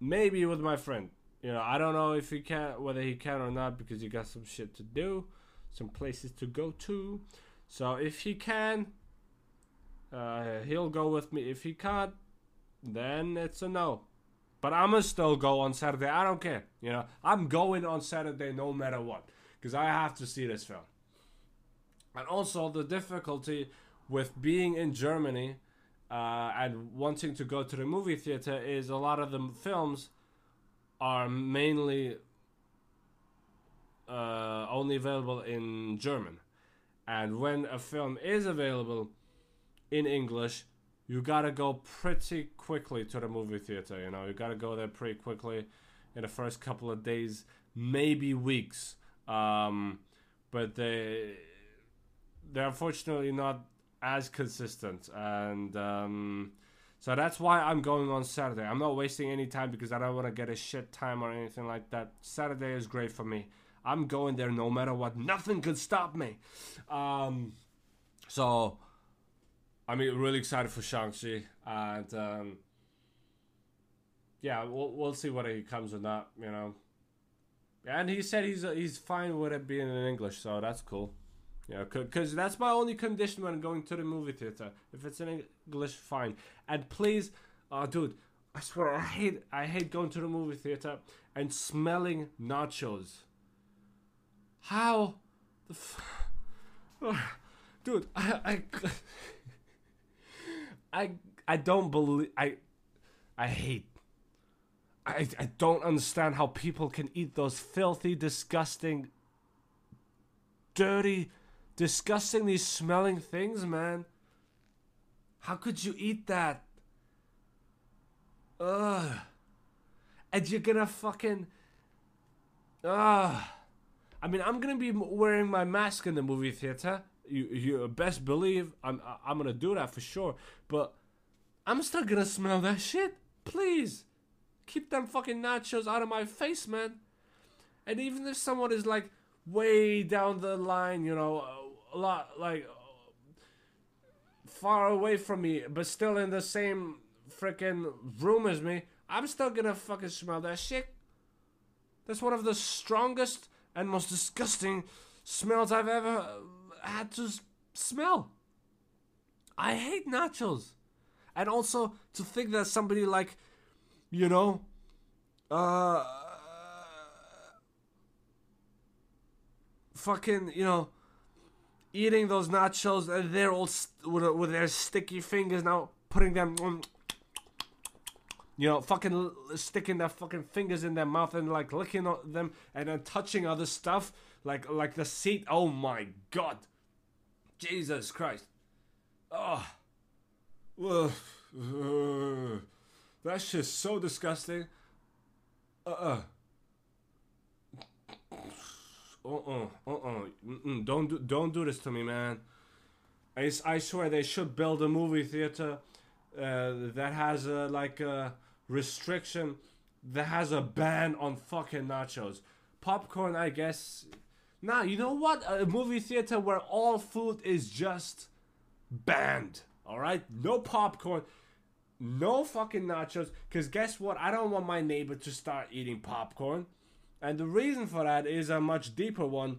maybe with my friend. You know, I don't know if he can, whether he can or not, because he got some shit to do, some places to go to. So if he can, uh, he'll go with me. If he can't, then it's a no. But I'm gonna still go on Saturday. I don't care. You know, I'm going on Saturday no matter what because I have to see this film. And also the difficulty with being in Germany uh, and wanting to go to the movie theater is a lot of the films are mainly uh, only available in German. And when a film is available in English, you gotta go pretty quickly to the movie theater. You know, you gotta go there pretty quickly in the first couple of days, maybe weeks. Um, but they they're unfortunately not as consistent, and um, so that's why I'm going on Saturday. I'm not wasting any time because I don't want to get a shit time or anything like that. Saturday is great for me. I'm going there no matter what. Nothing could stop me. Um, so I'm really excited for Shang-Chi. And um, yeah, we'll, we'll see whether he comes or not, you know. And he said he's he's fine with it being in English, so that's cool. Yeah, because that's my only condition when going to the movie theater. If it's in English, fine. And please, oh, dude, I swear I hate I hate going to the movie theater and smelling nachos. How the f- (sighs) dude, I, I I I don't believe I I hate I I don't understand how people can eat those filthy, disgusting, dirty, disgustingly smelling things, man. How could you eat that? Ugh. And you're gonna fucking. Ugh. I mean, I'm gonna be wearing my mask in the movie theater. You, you best believe I'm, I'm gonna do that for sure. But I'm still gonna smell that shit. Please, keep them fucking nachos out of my face, man. And even if someone is like way down the line, you know, a lot like far away from me, but still in the same freaking room as me, I'm still gonna fucking smell that shit. That's one of the strongest and most disgusting smells I've ever had to smell. I hate nachos. And also to think that somebody like, you know, uh, fucking, you know, eating those nachos and they're all st- with, with their sticky fingers now putting them on you know, fucking sticking their fucking fingers in their mouth and like licking them and then touching other stuff, like like the seat. Oh my god, Jesus Christ! Oh, Ugh. that's just so disgusting. Uh uh. Uh uh uh uh. Don't do don't do this to me, man. I, I swear they should build a movie theater uh, that has a like a restriction that has a ban on fucking nachos. Popcorn, I guess. Nah, you know what? A movie theater where all food is just banned. All right, no popcorn, no fucking nachos. Cause guess what? I don't want my neighbor to start eating popcorn, and the reason for that is a much deeper one.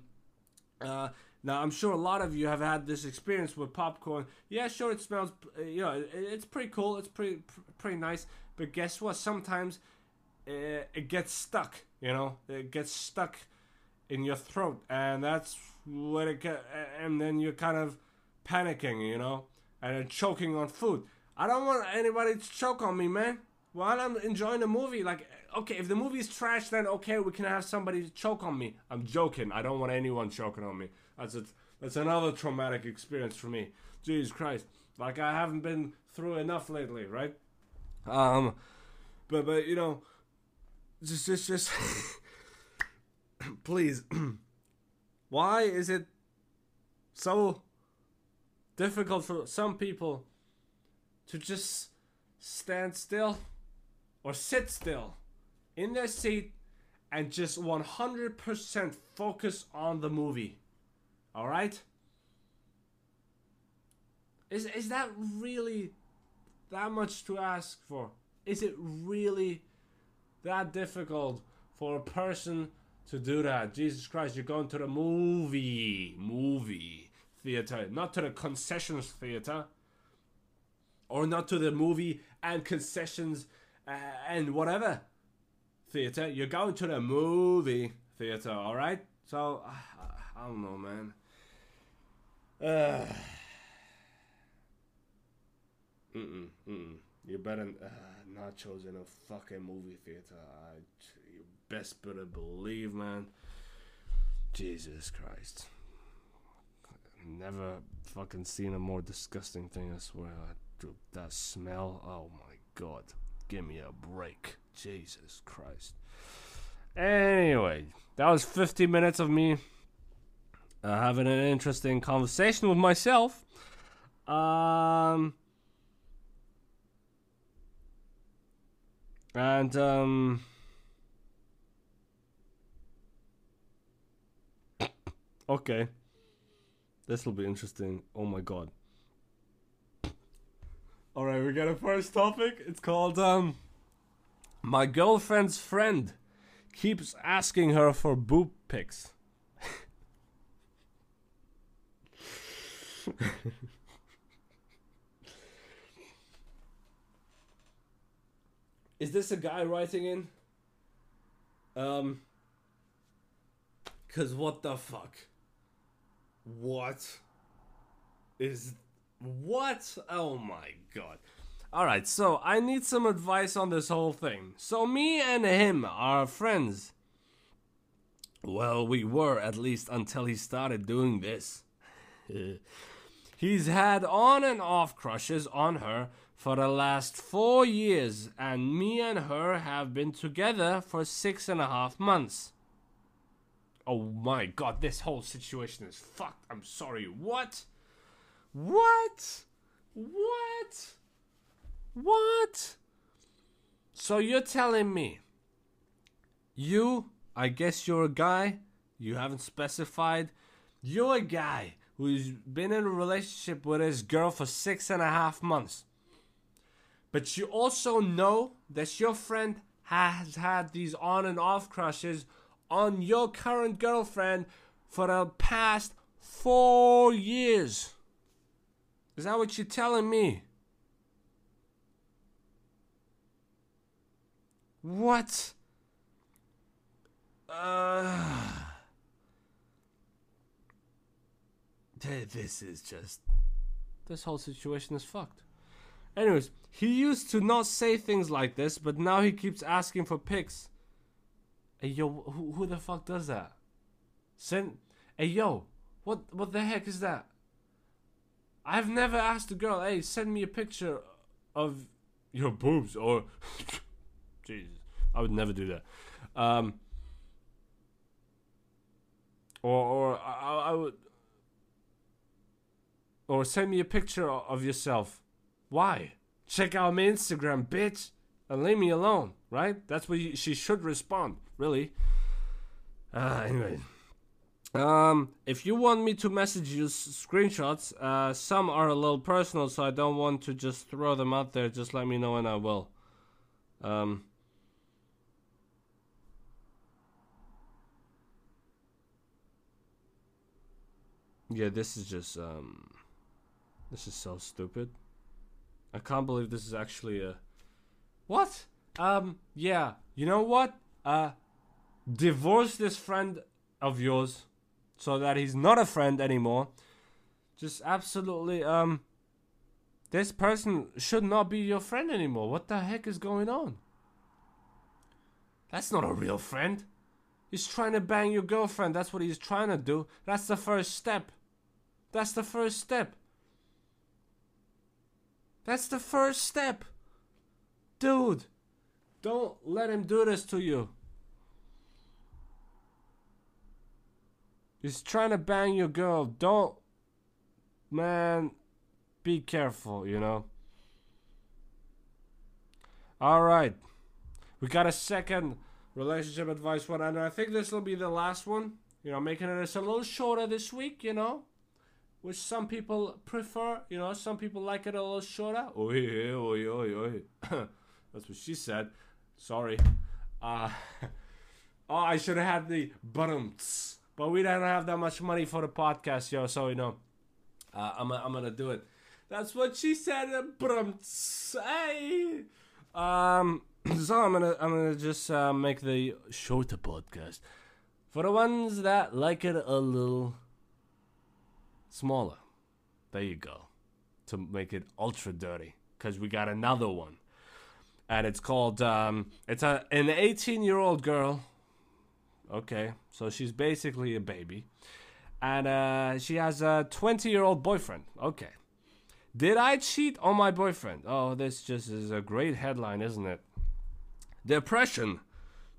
Uh, now, I'm sure a lot of you have had this experience with popcorn. Yeah, sure, it smells, uh, you know, it's pretty cool. It's pretty, pretty nice. But guess what? Sometimes uh, it gets stuck. You know, it gets stuck in your throat, and that's what it get. And then you're kind of panicking, you know, and choking on food. I don't want anybody to choke on me, man. While I'm enjoying the movie, like, okay, if the movie's trash, then okay, we can have somebody choke on me. I'm joking. I don't want anyone choking on me. That's a, that's another traumatic experience for me. Jesus Christ. Like I haven't been through enough lately, right? Um but but you know just just just (laughs) (clears throat) please (clears throat) why is it so difficult for some people to just stand still or sit still in their seat and just 100% focus on the movie? All right? Is is that really that much to ask for? Is it really that difficult for a person to do that? Jesus Christ, you're going to the movie movie theater, not to the concessions theater or not to the movie and concessions uh, and whatever theater. You're going to the movie theater, all right? So (sighs) I don't know, man. Uh, (sighs) mm-mm, mm-mm. You better uh, nachos in a fucking movie theater. I, best better believe, man. Jesus Christ. Never fucking seen a more disgusting thing, I swear. That smell, oh my god. Give me a break. Jesus Christ. Anyway, that was 50 minutes of me uh, having an interesting conversation with myself. Um, and um, okay, this will be interesting. Oh my god! All right, we got a first topic. It's called um, my girlfriend's friend keeps asking her for boob pics. Is this a guy writing in? Um. Cause what the fuck? What is what? Oh my god. Alright, so I need some advice on this whole thing. So, me and him are friends. Well, we were at least until he started doing this. (laughs) He's had on and off crushes on her for the last four years, and me and her have been together for six and a half months. Oh my god, this whole situation is fucked. I'm sorry. What? What? What? What? So you're telling me you, I guess you're a guy, you haven't specified, you're a guy who's been in a relationship with his girl for six and a half months. But you also know that your friend has had these on and off crushes on your current girlfriend for the past four years. Is that what you're telling me? What? (sighs) Uh, this is just. This whole situation is fucked. Anyways, he used to not say things like this, but now he keeps asking for pics. Hey yo, who, who the fuck does that? Send. Hey yo, what what the heck is that? I've never asked a girl, hey, send me a picture of your boobs or (laughs) Jesus, I would never do that. Um, or or I, I would, or send me a picture of yourself. Why? Check out my Instagram, bitch, and leave me alone. Right? That's what you, she should respond. Really. Uh, anyway. Um, if you want me to message you screenshots, uh, some are a little personal, so I don't want to just throw them out there. Just let me know and I will. Um, Yeah, this is just um this is so stupid. I can't believe this is actually a What? Um yeah, you know what? Uh divorce this friend of yours so that he's not a friend anymore. Just absolutely um this person should not be your friend anymore. What the heck is going on? That's not a real friend. He's trying to bang your girlfriend. That's what he's trying to do. That's the first step. That's the first step. That's the first step. Dude, don't let him do this to you. He's trying to bang your girl. Don't. Man, be careful, you know. Alright. We got a second relationship advice one, and I think this will be the last one. You know, making it a little shorter this week, you know which some people prefer. You know, some people like it a little shorter. Oi, oi, oi, oi. (coughs) That's what she said. Sorry. Uh, (laughs) oh, I should have had the bottoms, but we don't have that much money for the podcast, yo. So you know, uh, I'm I'm gonna do it. That's what she said. Hey. Um. (clears throat) So I'm gonna I'm gonna just uh, make the shorter podcast for the ones that like it a little smaller. There you go. To make it ultra dirty. Because we got another one. And it's called, um, it's a, an 18 year old girl Okay, so she's basically a baby, and uh, she has a 20 year old boyfriend. Okay, did I cheat on my boyfriend? Oh, this just is a great headline, isn't it? Depression,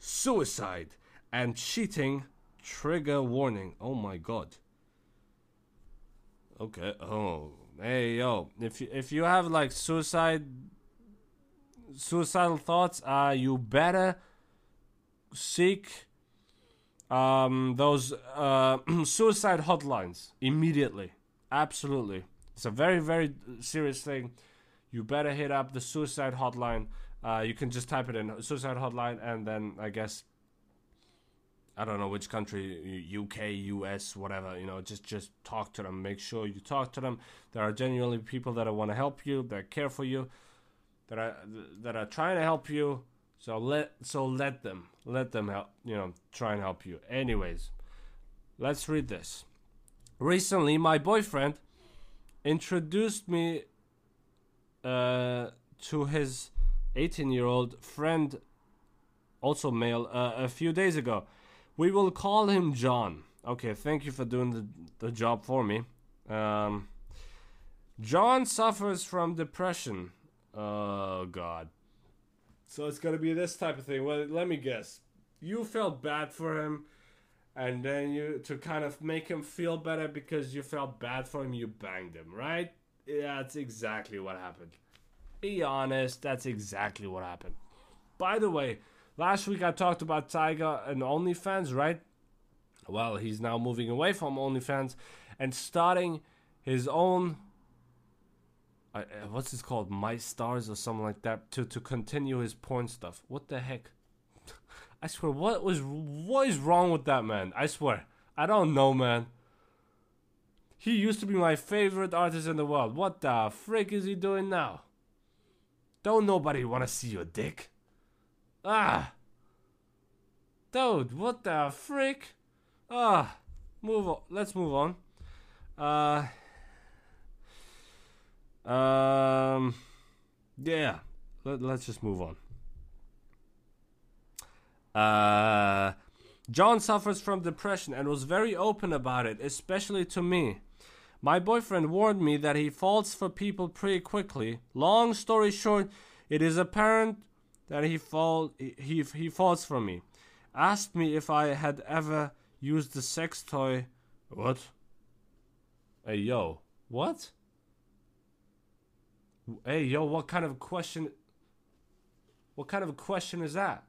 suicide, and cheating trigger warning. Oh my god. Okay. Oh, hey yo, if you, if you have like suicide suicidal thoughts, uh you better seek um those uh (clears throat) suicide hotlines immediately. Absolutely. It's a very very serious thing. You better hit up the suicide hotline. Uh, you can just type it in suicide hotline and then I guess I don't know which country, UK, US, whatever. You know, just just talk to them. Make sure you talk to them. There are genuinely people that want to help you, that care for you, that are that are trying to help you. So let so let them let them help. You know, try and help you. Anyways, let's read this. Recently, my boyfriend introduced me uh, to his 18-year-old friend, also male, uh, a few days ago. We will call him John. Okay, thank you for doing the, the job for me. Um, John suffers from depression. Oh, God. So it's gonna be this type of thing. Well, let me guess. You felt bad for him, and then you, to kind of make him feel better because you felt bad for him, you banged him, right? Yeah, that's exactly what happened. Be honest, that's exactly what happened. By the way, Last week I talked about Tyga and OnlyFans, right? Well, he's now moving away from OnlyFans and starting his own. Uh, what's this called? My Stars or something like that to to continue his porn stuff. What the heck? (laughs) I swear, what was what is wrong with that man? I swear, I don't know, man. He used to be my favorite artist in the world. What the frick is he doing now? Don't nobody want to see your dick. Ah! Dude, what the frick? Ah! Move on. Let's move on. Uh. Um. Yeah. Let, let's just move on. Uh. John suffers from depression and was very open about it, especially to me. My boyfriend warned me that he falls for people pretty quickly. Long story short, it is apparent that he fall he he falls for me. Asked me if I had ever used the sex toy. What? Hey yo, what? Hey yo, what kind of question? What kind of a question is that?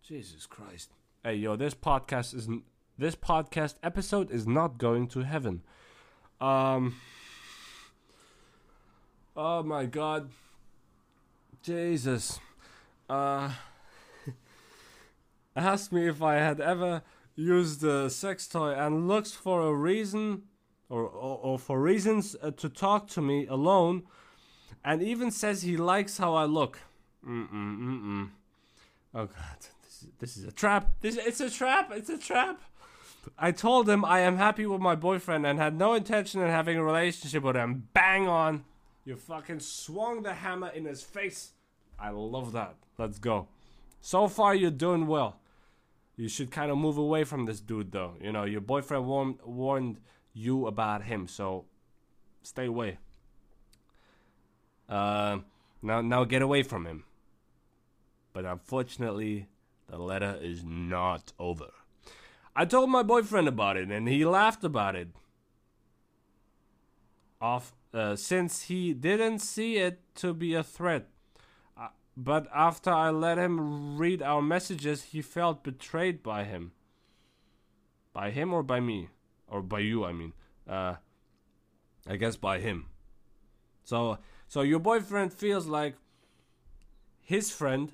Jesus Christ. Hey yo, this podcast is this podcast episode is not going to heaven. Um. Oh my god. Jesus. Uh, (laughs) asked me if I had ever used a sex toy and looks for a reason or, or, or for reasons uh, to talk to me alone and even says he likes how I look. Mm-mm, mm-mm. Oh god, this is, this is a trap. This it's a trap. It's a trap. I told him I am happy with my boyfriend and had no intention of having a relationship with him. Bang on. You fucking swung the hammer in his face. I love that. Let's go. So far, you're doing well. You should kind of move away from this dude, though. You know, your boyfriend warned, warned you about him, so stay away. Uh, now, now get away from him. But unfortunately, the letter is not over. I told my boyfriend about it, and he laughed about it. Off uh, since he didn't see it to be a threat. Uh, but after I let him read our messages, he felt betrayed by him. By him or by me? Or by you, I mean. Uh, I guess by him. So, so your boyfriend feels like his friend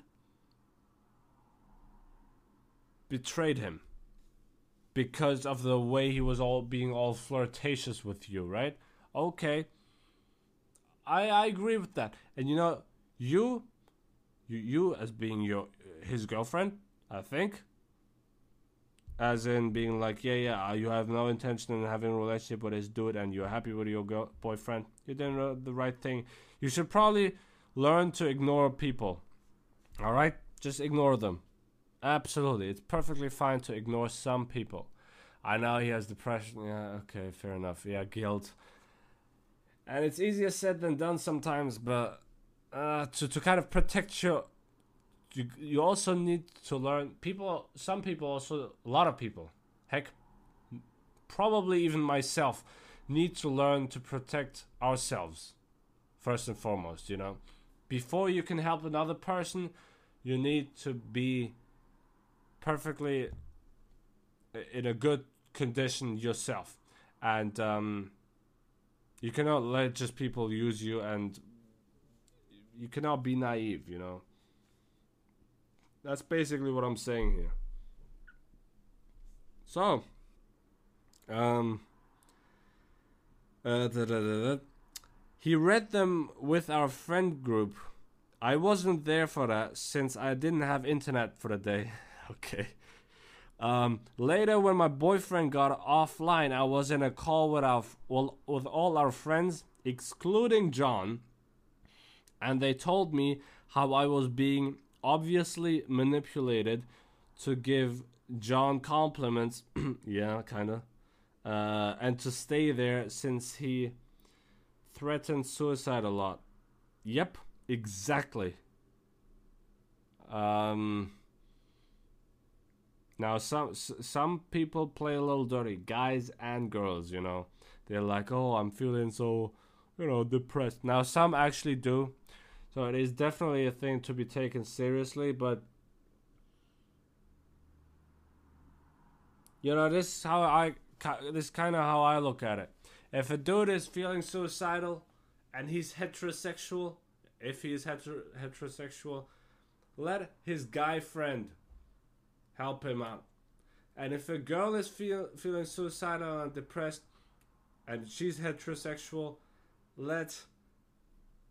betrayed him because of the way he was all being all flirtatious with you, right? Okay, I I agree with that. And you know, you you you as being your his girlfriend, I think. As in being like, yeah, yeah, uh, you have no intention in having a relationship with this dude, and you're happy with your girl- boyfriend. You're doing the right thing. You should probably learn to ignore people. All right, just ignore them. Absolutely. It's perfectly fine to ignore some people. I know he has depression. Yeah, okay, fair enough. Yeah, guilt. And it's easier said than done sometimes, but uh, to, to kind of protect your. You, you also need to learn. People, some people also, a lot of people, heck, probably even myself, need to learn to protect ourselves first and foremost, you know. Before you can help another person, you need to be perfectly in a good condition yourself. And um, you cannot let just people use you and you cannot be naive, you know. That's basically what I'm saying here. So, um, uh, da, da, da, he read them with our friend group. I wasn't there for that since I didn't have internet for the day. (laughs) okay. Um, later, when my boyfriend got offline, I was in a call with our well, with all our friends, excluding John, and they told me how I was being obviously manipulated to give John compliments. (clears throat) yeah, kind of, uh, and to stay there since he threatened suicide a lot. Yep, exactly. Um, now some some people play a little dirty, guys and girls. You know, they're like, "Oh, I'm feeling so, you know, depressed." Now some actually do, so it is definitely a thing to be taken seriously. But you know, this is how I this is kind of how I look at it. If a dude is feeling suicidal and he's heterosexual, if he is heter- heterosexual, let his guy friend help him out. And if a girl is feel, feeling suicidal and depressed and she's heterosexual, let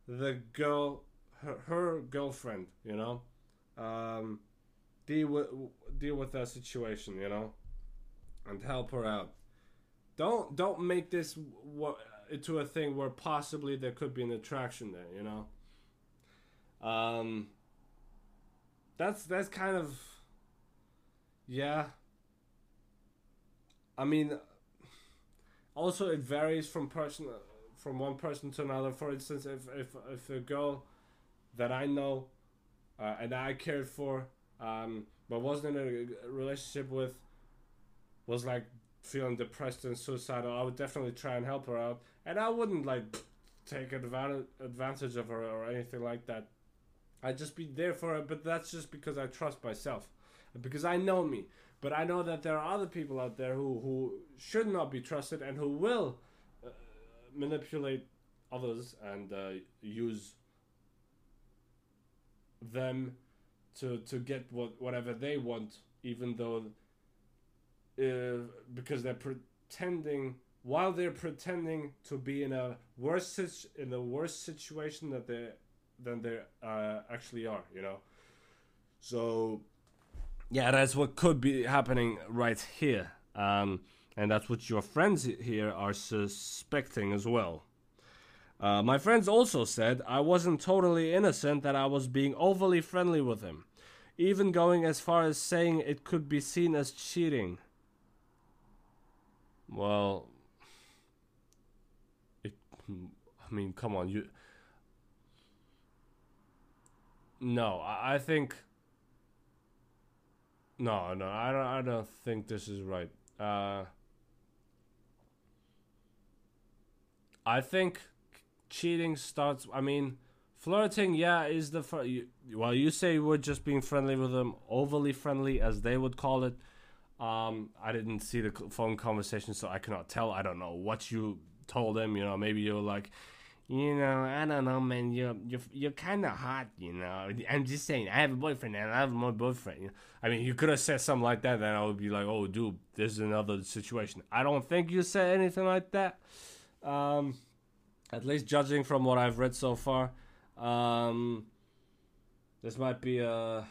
the girl, her, her girlfriend, you know, um, deal with deal with that situation, you know, and help her out. Don't don't make this into a thing where possibly there could be an attraction there, you know. Um, that's that's kind of yeah. I mean, also it varies from person from one person to another. For instance, if if if a girl that I know uh, and I cared for, um, but wasn't in a relationship with, was like feeling depressed and suicidal, I would definitely try and help her out, and I wouldn't like take advantage advantage of her or anything like that. I'd just be there for her, but that's just because I trust myself, because I know me. But I know that there are other people out there who who should not be trusted and who will uh, manipulate others and uh, use them to to get what whatever they want, even though uh, because they're pretending while they're pretending to be in a worse in a worse situation that they than they uh, actually are you know? So yeah that's what could be happening right here. Um, and that's what your friends here are suspecting as well uh, my friends also said I wasn't totally innocent, that I was being overly friendly with him, even going as far as saying it could be seen as cheating. Well, it. I mean, come on, you. No, I, I think. No, no, I don't. I don't think this is right. Uh, I think cheating starts. I mean, flirting. Yeah, is the fir- you, well. You say we're just being friendly with them, overly friendly, as they would call it. Um, I didn't see the phone conversation, so I cannot tell. I don't know what you told him. You know, maybe you were like, you know, I don't know, man. You're you're you're kind of hot. You know, I'm just saying. I have a boyfriend and I have my boyfriend. You? I mean, you could have said something like that, then I would be like, oh, dude, this is another situation. I don't think you said anything like that. Um, at least judging from what I've read so far. Um, this might be a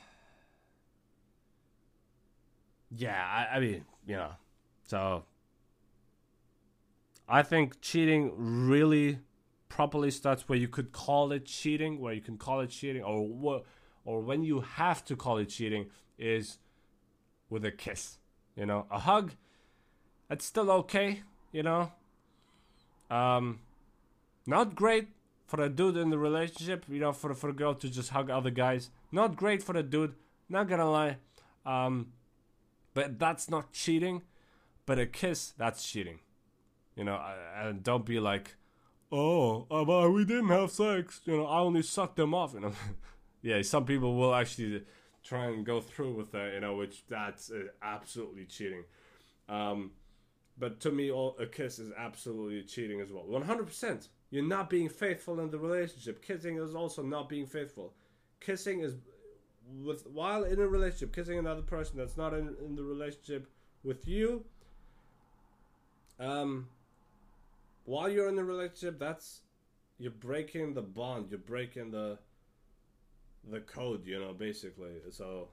yeah, I, I mean, you know, so I think cheating really properly starts where you could call it cheating, where you can call it cheating, or or when you have to call it cheating is with a kiss. You know, a hug, that's still okay. You know, um, not great for a dude in the relationship. You know, for for a girl to just hug other guys. Not great for a dude. Not gonna lie. Um, but that's not cheating. But a kiss, that's cheating. You know, and don't be like, oh, uh, we didn't have sex. You know, I only sucked them off. You know, (laughs) yeah, some people will actually try and go through with that. You know, which that's uh, absolutely cheating. Um, but to me, all, a kiss is absolutely cheating as well. One hundred percent. You're not being faithful in the relationship. Kissing is also not being faithful. Kissing is with while in a relationship, kissing another person that's not in, in the relationship with you. Um, while you're in a relationship, that's you're breaking the bond. You're breaking the the code. You know, basically. So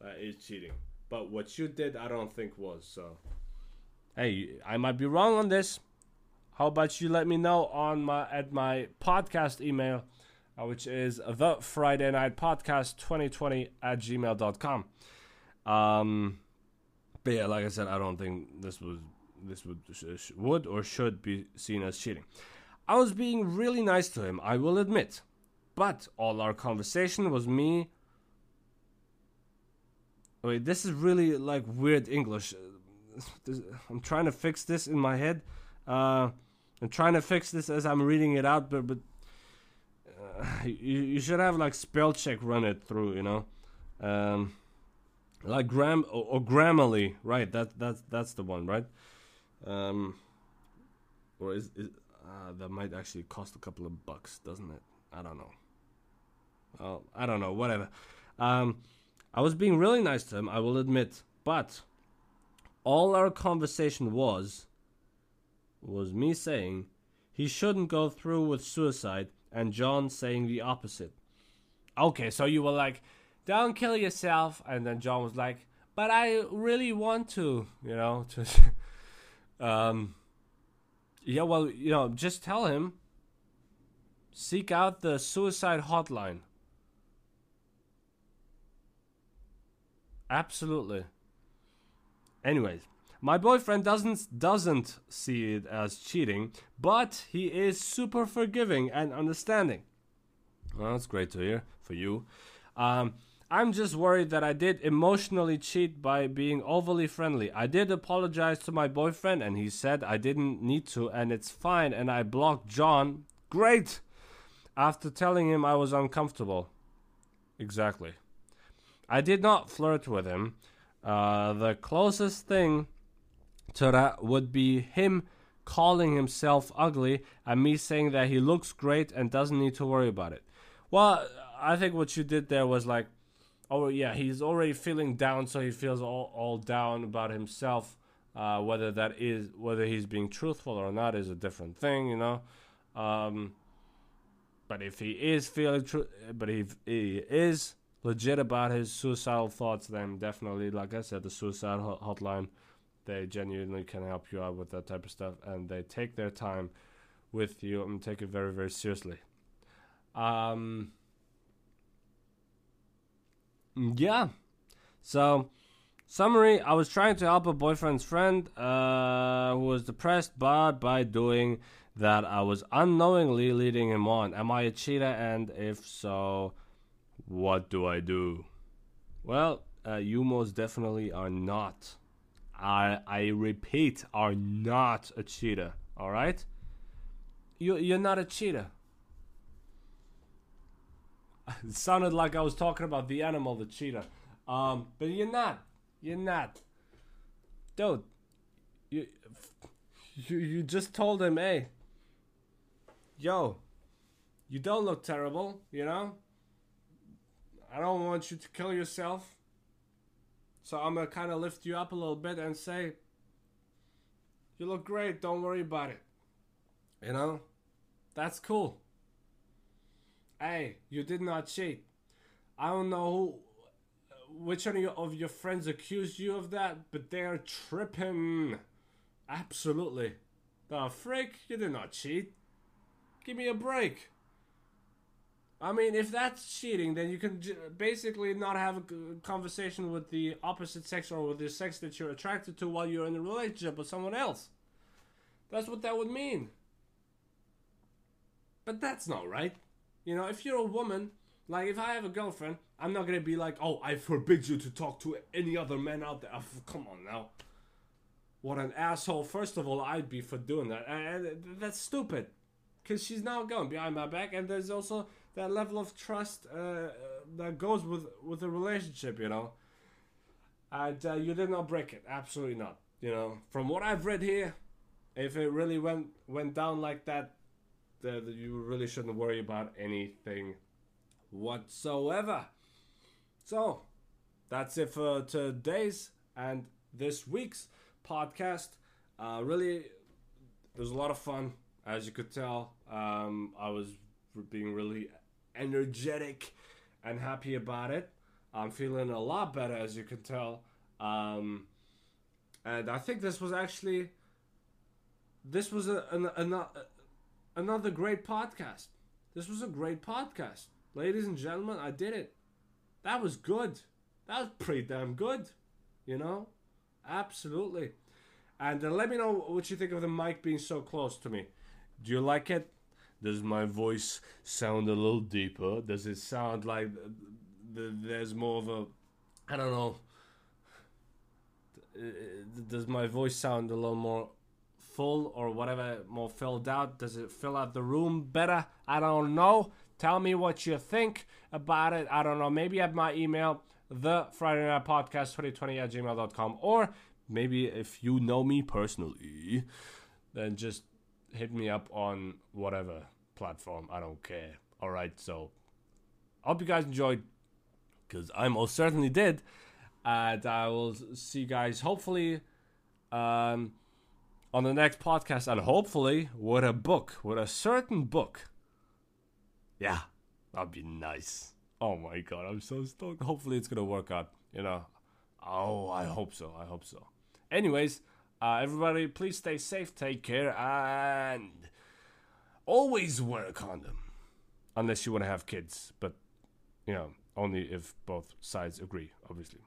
that is cheating. But what you did, I don't think was so. Hey, I might be wrong on this. How about you let me know on my at my podcast email, uh, which is the Friday Night Podcast 2020 at gmail.com. Um, but yeah, like I said, I don't think this was this would would or should be seen as cheating. I was being really nice to him, I will admit, but all our conversation was me. Wait, this is really like weird English. I'm trying to fix this in my head. Uh, I'm trying to fix this as I'm reading it out, but but uh, (laughs) you you should have like spell check run it through, you know, um, like gram or, or Grammarly, right? That that's that's the one, right? Um, or is, is uh, that might actually cost a couple of bucks, doesn't it? I don't know. Well, I don't know. Whatever. Um, I was being really nice to him, I will admit, but all our conversation was was me saying he shouldn't go through with suicide and John saying the opposite. Okay, so you were like, don't kill yourself. And then John was like, but I really want to, you know, (laughs) to, um, yeah, well, you know, just tell him, seek out the suicide hotline. Absolutely. Anyways, my boyfriend doesn't doesn't see it as cheating, but he is super forgiving and understanding. Well, that's great to hear for you. Um, I'm just worried that I did emotionally cheat by being overly friendly. I did apologize to my boyfriend and he said I didn't need to and it's fine and I blocked John. Great! After telling him I was uncomfortable. Exactly. I did not flirt with him. Uh, the closest thing to that would be him calling himself ugly and me saying that he looks great and doesn't need to worry about it. Well, I think what you did there was like, oh yeah, he's already feeling down, so he feels all, all down about himself. Uh, whether that is whether he's being truthful or not is a different thing, you know. Um, but if he is feeling true, but if he is legit about his suicidal thoughts, then definitely, like I said, the suicide hotline they genuinely can help you out with that type of stuff, and they take their time with you and take it very, very seriously. Um, yeah. So, summary: I was trying to help a boyfriend's friend uh, who was depressed, but by doing that, I was unknowingly leading him on. Am I a cheater? And if so, what do I do? Well, uh, you most definitely are not. I I repeat, are not a cheater. All right, you you're not a cheater. It (laughs) sounded like I was talking about the animal, the cheetah. Um, but you're not. You're not. Dude, you you you just told him, hey, yo, you don't look terrible, you know? I don't want you to kill yourself. So I'm gonna kind of lift you up a little bit and say, "You look great. Don't worry about it." You know, that's cool. Hey, you did not cheat. I don't know who, which one of your, of your friends accused you of that, but they're tripping. Absolutely. The freak, you did not cheat. Give me a break. I mean, if that's cheating, then you can j- basically not have a conversation with the opposite sex or with the sex that you're attracted to while you're in a relationship with someone else. That's what that would mean. But that's not right. You know, if you're a woman, like if I have a girlfriend, I'm not gonna be like, oh, I forbid you to talk to any other men out there. Oh, come on now. What an asshole. First of all, I'd be for doing that. And that's stupid. Because she's now going behind my back, and there's also that level of trust uh, that goes with, with a relationship, you know. And uh, you did not break it. Absolutely not. You know, from what I've read here, if it really went went down like that, you really shouldn't worry about anything whatsoever. So, that's it for today's and this week's podcast. Uh, really, it was a lot of fun, as you could tell. Um, I was being really energetic and happy about it. I'm feeling a lot better, as you can tell. Um, and I think this was actually this was a, an, an, another great podcast. This was a great podcast, ladies and gentlemen. I did it. That was good. That was pretty damn good. You know, absolutely. And uh, let me know what you think of the mic being so close to me. Do you like it? Does my voice sound a little deeper? Does it sound like th- there's more of a, I don't know. Uh, Does my voice sound a little more full or whatever, more filled out? Does it fill out the room better? I don't know. Tell me what you think about it. I don't know. Maybe at my email, the Friday Night Podcast 2020 at gmail.com. Or maybe if you know me personally, then just hit me up on whatever platform. I don't care. All right. So hope you guys enjoyed because I most certainly did. And I will see you guys hopefully um, on the next podcast and hopefully with a book, with a certain book. Yeah, that'd be nice. Oh my god, I'm so stoked. Hopefully it's gonna work out, you know. Oh, I hope so. I hope so. Anyways, uh, everybody, please stay safe, take care, and always wear a condom. Unless you want to have kids, but, you know, only if both sides agree, obviously.